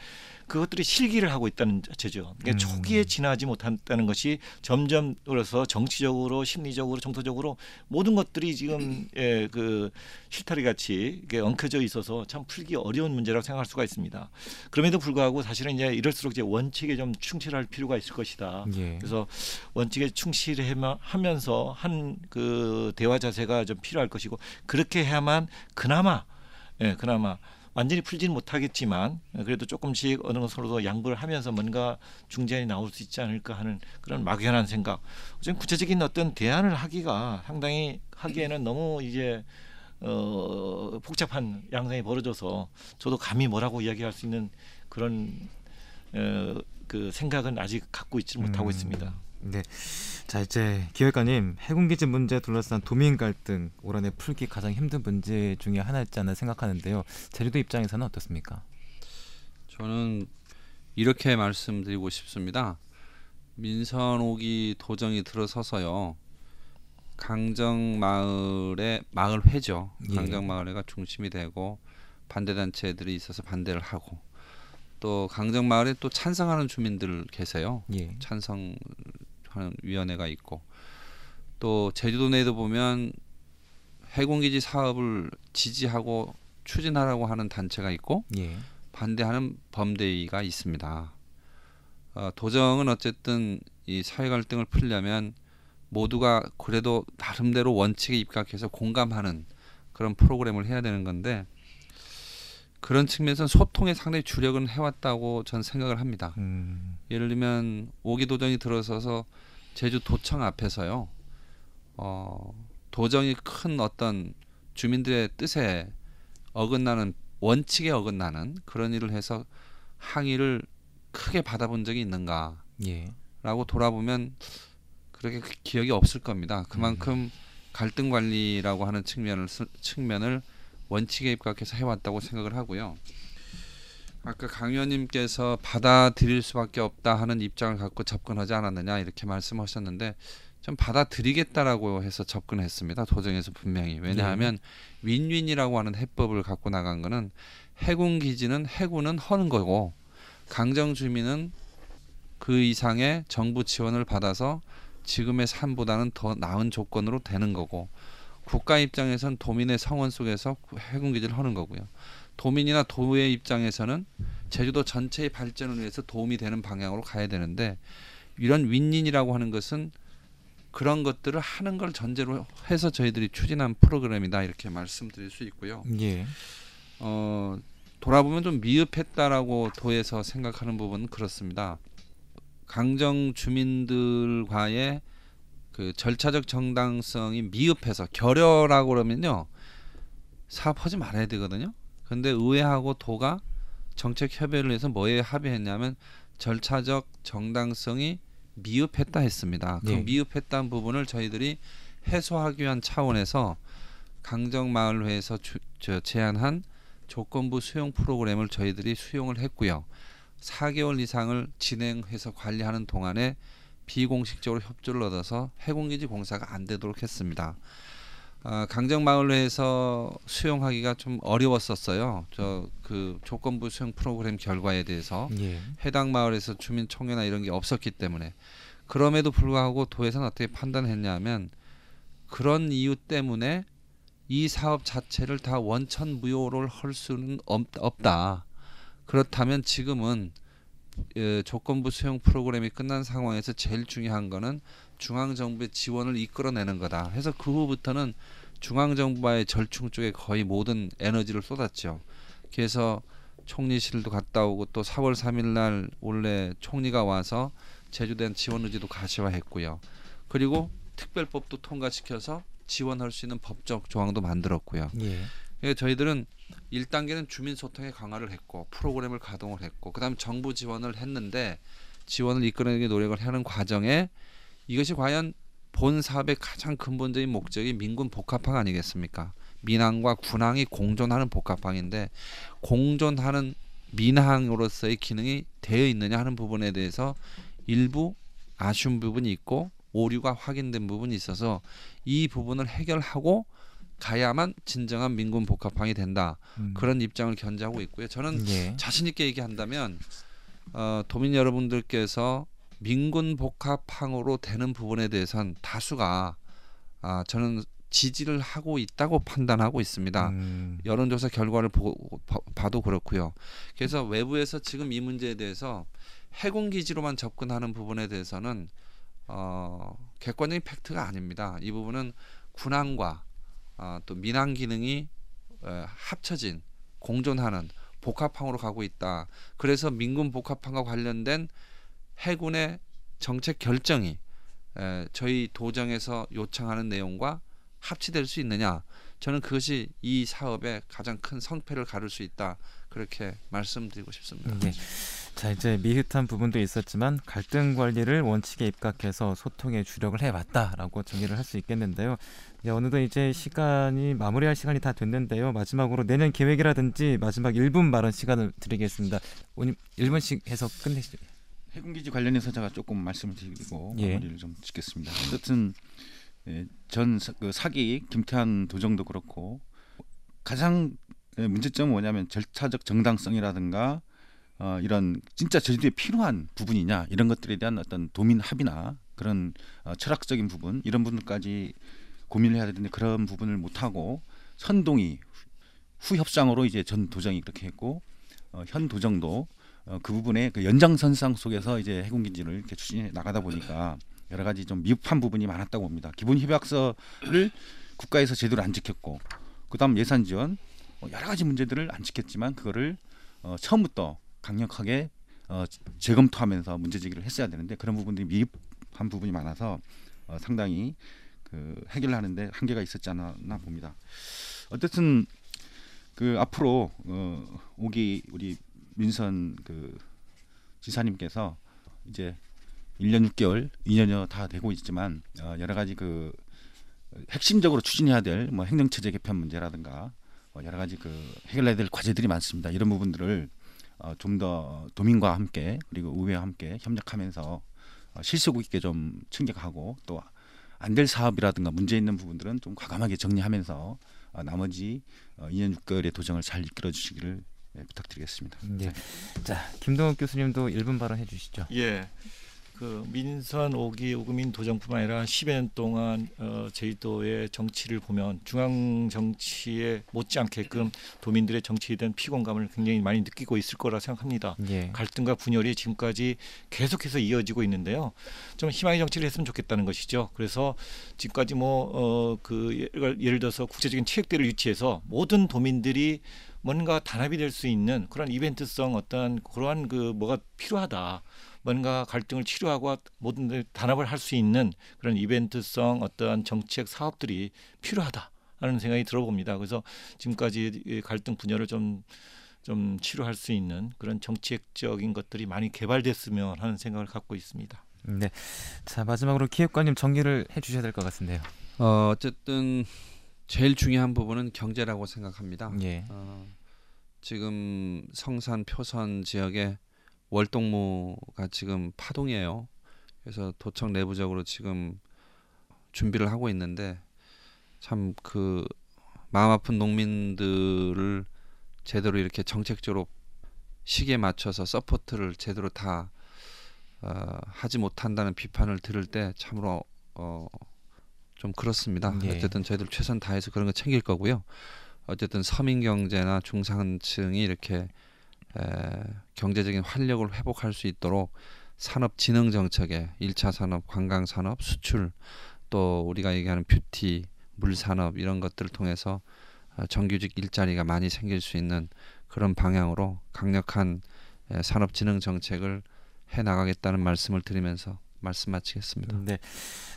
그것들이 실기를 하고 있다는 자체죠. 그러니까 음. 초기에 지나지 못한다는 것이 점점 그래서 정치적으로 심리적으로 정서적으로 모든 것들이 지금 예, 그 실타리 같이 이게 엉켜져 있어서 참 풀기 어려운 문제라고 생각할 수가 있습니다. 그럼에도 불구하고 사실은 이제 이럴수록 이제 원칙에 좀 충실할 필요가 있을 것이다. 예. 그래서 원칙에 충실하면서 한 그 대화 자세가 좀 필요할 것이고 그렇게 해야만 그나마 예 그나마 완전히 풀지는 못하겠지만 그래도 조금씩 어느 정도 서로 양보를 하면서 뭔가 중재안이 나올 수 있지 않을까 하는 그런 막연한 생각. 좀 구체적인 어떤 대안을 하기가 상당히 하기에는 너무 이제 어 복잡한 양상이 벌어져서 저도 감히 뭐라고 이야기할 수 있는 그런 어, 그 생각은 아직 갖고 있지 못하고 음. 있습니다. 네. 자 이제 기획관님 해군 기지 문제 둘러싼 도민 갈등 올 한해 풀기 가장 힘든 문제 중에 하나였지 않나 생각하는데요. 제주도 입장에서는 어떻습니까? 저는 이렇게 말씀드리고 싶습니다. 민선옥이 도정이 들어서서요. 강정 마을의 마을 회죠. 예. 강정 마을회가 중심이 되고 반대 단체들이 있어서 반대를 하고 또 강정 마을에 또 찬성하는 주민들 계세요. 예. 찬성 하는 위원회가 있고 또 제주도 내에도 보면 해군기지 사업을 지지하고 추진하라고 하는 단체가 있고 예. 반대하는 범대위가 있습니다. 어, 도정은 어쨌든 이 사회 갈등을 풀려면 모두가 그래도 나름대로 원칙에 입각해서 공감하는 그런 프로그램을 해야 되는 건데 그런 측면에서 소통에 상당히 주력은 해왔다고 전 생각을 합니다. 음, 예를 들면 오기 도정이 들어서서 제주 도청 앞에서요. 어, 도정이 큰 어떤 주민들의 뜻에 어긋나는 원칙에 어긋나는 그런 일을 해서 항의를 크게 받아본 적이 있는가라고 예. 돌아보면 그렇게 기억이 없을 겁니다. 그만큼 갈등 관리라고 하는 측면을 쓰- 측면을 원칙에 입각해서 해왔다고 생각을 하고요. 아까 강 의원님께서 받아들일 수밖에 없다 하는 입장을 갖고 접근하지 않았느냐 이렇게 말씀하셨는데 좀 받아들이겠다라고 해서 접근했습니다. 도정에서 분명히 왜냐하면 윈윈이라고 하는 해법을 갖고 나간 거는 해군 기지는 해군은 허는 거고 강정 주민은 그 이상의 정부 지원을 받아서 지금의 삶보다는 더 나은 조건으로 되는 거고 국가 입장에선 도민의 성원 속에서 해군 기지를 하는 거고요. 도민이나 도의 입장에서는 제주도 전체의 발전을 위해서 도움이 되는 방향으로 가야 되는데 이런 윈윈이라고 하는 것은 그런 것들을 하는 걸 전제로 해서 저희들이 추진한 프로그램이다 이렇게 말씀드릴 수 있고요. 예. 어, 돌아보면 좀 미흡했다라고 도에서 생각하는 부분은 그렇습니다. 강정 주민들과의 그 절차적 정당성이 미흡해서 결여라고 그러면요 사업하지 말아야 되거든요. 근데 의회하고 도가 정책 협의를 해서 뭐에 합의했냐면 절차적 정당성이 미흡했다 했습니다. 그 네. 미흡했다는 부분을 저희들이 해소하기 위한 차원에서 강정마을회에서 주, 저, 제안한 조건부 수용 프로그램을 저희들이 수용을 했고요. 4개월 이상을 진행해서 관리하는 동안에 비공식적으로 협조를 얻어서 해군기지 공사가 안 되도록 했습니다. 아, 강정마을회에서 수용하기가 좀 어려웠었어요. 저 그 조건부 수용 프로그램 결과에 대해서 예. 해당 마을에서 주민 총회나 이런 게 없었기 때문에 그럼에도 불구하고 도에서는 어떻게 판단했냐면 그런 이유 때문에 이 사업 자체를 다 원천 무효를 할 수는 없, 없다. 그렇다면 지금은 예, 조건부 수용 프로그램이 끝난 상황에서 제일 중요한 거는 중앙 정부의 지원을 이끌어내는 거다. 해서 그 후부터는 중앙 정부와의 절충 쪽에 거의 모든 에너지를 쏟았죠. 그래서 총리실도 갔다 오고 또 4월 3일 날 원래 총리가 와서 제주대한 지원 의지도 가시화했고요. 그리고 특별법도 통과시켜서 지원할 수 있는 법적 조항도 만들었고요. 예. 저희들은 1단계는 주민 소통에 강화를 했고 프로그램을 가동을 했고 그 다음 정부 지원을 했는데 지원을 이끌어내기 노력을 하는 과정에 이것이 과연 본 사업의 가장 근본적인 목적이 민군 복합항 아니겠습니까? 민항과 군항이 공존하는 복합항인데 공존하는 민항으로서의 기능이 되어 있느냐 하는 부분에 대해서 일부 아쉬운 부분이 있고 오류가 확인된 부분이 있어서 이 부분을 해결하고 가야만 진정한 민군 복합항이 된다. 음. 그런 입장을 견지하고 있고요. 저는 예. 자신 있게 얘기한다면 어, 도민 여러분들께서 민군 복합항으로 되는 부분에 대해서는 다수가 아, 저는 지지를 하고 있다고 판단하고 있습니다. 음. 여론조사 결과를 보고 봐- 봐도 그렇고요. 그래서 외부에서 지금 이 문제에 대해서 해군 기지로만 접근하는 부분에 대해서는 어, 객관적인 팩트가 아닙니다. 이 부분은 군항과 어, 또 민항 기능이 어, 합쳐진 공존하는 복합항으로 가고 있다. 그래서 민군 복합항과 관련된 해군의 정책 결정이 에, 저희 도정에서 요청하는 내용과 합치될 수 있느냐? 저는 그것이 이 사업의 가장 큰 성패를 가를 수 있다. 그렇게 말씀드리고 싶습니다. 네. 자 이제 미흡한 부분도 있었지만 갈등 관리를 원칙에 입각해서 소통에 주력을 해왔다라고 정리를 할 수 있겠는데요. 네, 어느덧 이제 시간이 마무리할 시간이 다 됐는데요. 마지막으로 내년 계획이라든지 마지막 1분 발언 시간을 드리겠습니다. 오님 1분씩 해서 끝내시죠. 해군기지 관련해서 제가 조금 말씀을 드리고 예. 마무리를 좀 짓겠습니다. 어쨌든 예, 전 사- 그 사기 김태환 도정도 그렇고 가장 예, 문제점은 뭐냐면 절차적 정당성이라든가 어, 이런 진짜 제주도에 필요한 부분이냐 이런 것들에 대한 어떤 도민 합의나 그런 어, 철학적인 부분 이런 부분까지 고민을 해야 되는데 그런 부분을 못 하고 선동이 후- 후협상으로 이제 전 도정이 그렇게 했고 어, 현 도정도 어, 그 부분의 그 연장선상 속에서 이제 해군기지를 이렇게 추진해 나가다 보니까 여러 가지 좀 미흡한 부분이 많았다고 봅니다. 기본 협약서를 국가에서 제대로 안 지켰고 그다음 예산 지원 어, 여러 가지 문제들을 안 지켰지만 그거를 어, 처음부터 강력하게 어, 재검토하면서 문제 제기를 했어야 되는데 그런 부분들이 미흡한 부분이 많아서 어, 상당히 그 해결하는데 한계가 있었지 않았나 봅니다. 어쨌든 그 앞으로 어, 오기 우리 민선 그 지사님께서 이제 1년 6개월, 2년여 다 되고 있지만 어, 여러 가지 그 핵심적으로 추진해야 될 뭐 행정체제 개편 문제라든가 뭐 여러 가지 그 해결해야 될 과제들이 많습니다. 이런 부분들을 어, 좀 더 도민과 함께 그리고 의회와 함께 협력하면서 어, 실속 있게 좀 충격하고 또 안 될 사업이라든가 문제 있는 부분들은 좀 과감하게 정리하면서 어, 나머지 어, 2년 6개월의 도정을 잘 이끌어 주시기를 예, 부탁드리겠습니다. 예. 자, 김동욱 교수님도 1분 발언해 주시죠. 예. 그 민선 5기 오금인 도정뿐만 아니라 10여 년 동안 어, 제주도의 정치를 보면 중앙 정치에 못지않게끔 도민들의 정치에 대한 피곤감을 굉장히 많이 느끼고 있을 거라 생각합니다. 예. 갈등과 분열이 지금까지 계속해서 이어지고 있는데요. 좀 희망의 정치를 했으면 좋겠다는 것이죠. 그래서 지금까지 뭐어그 예를, 예를 들어서 국제적인 체육대를 유치해서 모든 도민들이 뭔가 단합이 될 수 있는 그런 이벤트성 어떤 그러한 그 뭐가 필요하다. 뭔가 갈등을 치료하고 모든 들 단합을 할 수 있는 그런 이벤트성 어떠한 정책 사업들이 필요하다. 하는 생각이 들어봅니다. 그래서 지금까지 이 갈등 분열을 좀좀 치료할 수 있는 그런 정책적인 것들이 많이 개발됐으면 하는 생각을 갖고 있습니다. 네. 자, 마지막으로 기획관님 정리를 해 주셔야 될 것 같은데요. 어, 어쨌든 제일 중요한 부분은 경제라고 생각합니다. 예. 어, 지금 성산 표선 지역에 월동무가 지금 파동이에요. 그래서 도청 내부적으로 지금 준비를 하고 있는데 참 그 마음 아픈 농민들을 제대로 이렇게 정책적으로 시기에 맞춰서 support를 제대로 다 어, 하지 못한다는 비판을 들을 때 참으로 어, 좀 그렇습니다. 예. 어쨌든 저희들 최선 다해서 그런 거 챙길 거고요. 어쨌든 서민 경제나 중산층이 이렇게 에, 경제적인 활력을 회복할 수 있도록 산업 진흥 정책에 1차 산업, 관광 산업, 수출 또 우리가 얘기하는 뷰티, 물 산업 이런 것들을 통해서 어, 정규직 일자리가 많이 생길 수 있는 그런 방향으로 강력한 에, 산업 진흥 정책을 해 나가겠다는 말씀을 드리면서 말씀 마치겠습니다. 네.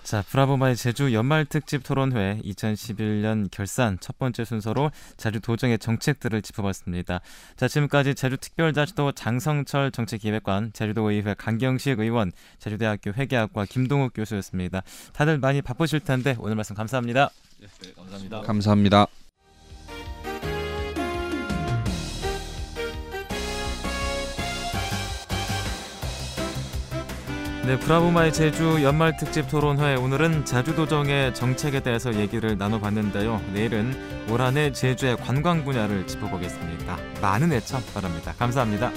자, 브라보마의 제주 연말 특집 토론회 2011년 결산 첫 번째 순서로 제주 도정의 정책들을 짚어봤습니다. 자, 지금까지 제주 특별자치도 장성철 정책기획관, 제주도 의회 강경식 의원, 제주대학교 회계학과 김동욱 교수였습니다. 다들 많이 바쁘실 텐데 오늘 말씀 감사합니다. 네, 감사합니다. 감사합니다. 네, 브라보마의 제주 연말 특집 토론회 오늘은 제주도정의 정책에 대해서 얘기를 나눠봤는데요. 내일은 올 한해 제주의 관광 분야를 짚어보겠습니다. 많은 애청 바랍니다. 감사합니다.